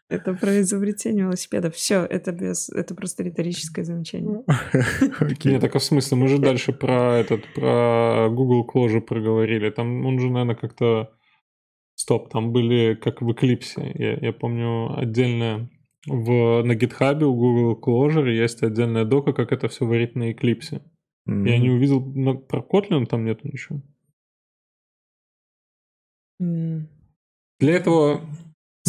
Speaker 2: Это про изобретение велосипеда. Все, это без, это просто риторическое замечание.
Speaker 1: Нет, так а в смысле, мы же дальше про этот, про Google Clojure проговорили. Там он же, наверное, как-то Стоп, там были как в Eclipse. Я, я помню отдельно в, на GitHub у Google Clojure есть отдельная дока, как это все варить на Eclipse. Mm-hmm. Я не увидел, но про Kotlin там нету ничего. Mm. Для этого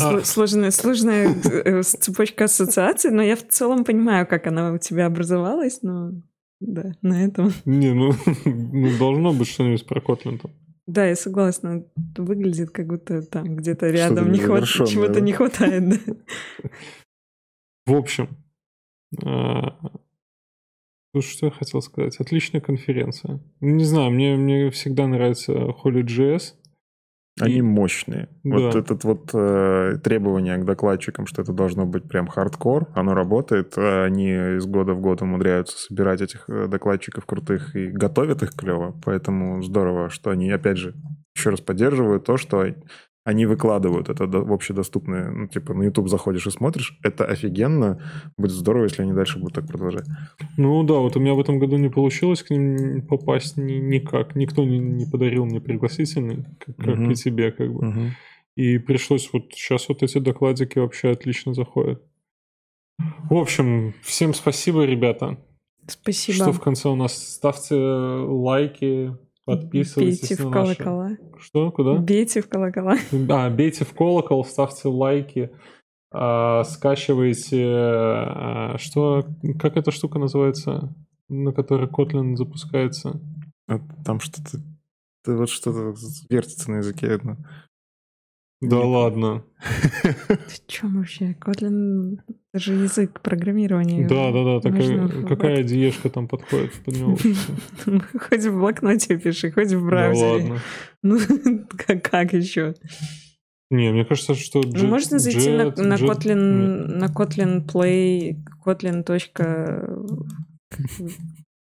Speaker 2: а. Сложная, сложная э, цепочка ассоциаций, но я в целом понимаю, как она у тебя образовалась, но да, на этом.
Speaker 1: Не, ну, (laughs) ну должно быть что-нибудь про Kotlin там.
Speaker 2: Да, я согласна. Выглядит, как будто там где-то рядом не хват... чего-то не хватает. Да.
Speaker 1: В общем, э, Что я хотел сказать? Отличная конференция. Не знаю, мне, мне всегда нравится Holy.js.
Speaker 3: Они мощные. Да. Вот этот вот э, требование к докладчикам, что это должно быть прям хардкор, оно работает. Они из года в год умудряются собирать этих э, докладчиков крутых и готовят их клево. Поэтому здорово, что они, опять же, еще раз поддерживают то, что они выкладывают это в общедоступное, ну, типа, на YouTube заходишь и смотришь, это офигенно, будет здорово, если они дальше будут так продолжать.
Speaker 1: Ну да, вот у меня в этом году не получилось к ним попасть ни, никак, никто не, не подарил мне пригласительный, как, как угу. и тебе, как бы. Угу. И пришлось вот сейчас вот эти докладики вообще отлично заходят. В общем, всем спасибо, ребята.
Speaker 2: Спасибо.
Speaker 1: Что в конце у нас ставьте лайки, Подписывайтесь
Speaker 2: Бейте в колокола. Наши...
Speaker 1: Что? Куда?
Speaker 2: Бейте в колокола.
Speaker 1: А, бейте в колокол, ставьте лайки, а, скачивайте... А, что? Как эта штука называется, на которой Kotlin запускается?
Speaker 3: А, там что-то... Вот что-то вертится на языке одно.
Speaker 1: Да Нет. ладно.
Speaker 2: Ты чем вообще? Kotlin это же язык программирования.
Speaker 1: Да, да, да. Такая, какая (laughs) диешка там подходит под него?
Speaker 2: Хоть в блокноте пиши, хоть в браузере. Ладно. (laughs) Ну, как, еще?
Speaker 1: Не, мне кажется, что
Speaker 2: ну, Можно зайти на, на Kotlin, на Kotlin Play, Kotlin.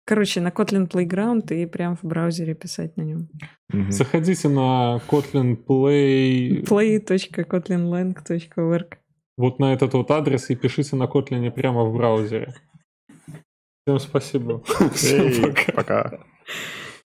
Speaker 2: Короче, на Kotlin Playground и прям в браузере писать на нем.
Speaker 1: Угу. Заходите на Kotlin Play...
Speaker 2: play.kotlinlang.org
Speaker 1: вот на этот вот адрес и пишите на Kotlin прямо в браузере. Всем спасибо. (laughs)
Speaker 3: Всем пока. пока. (laughs)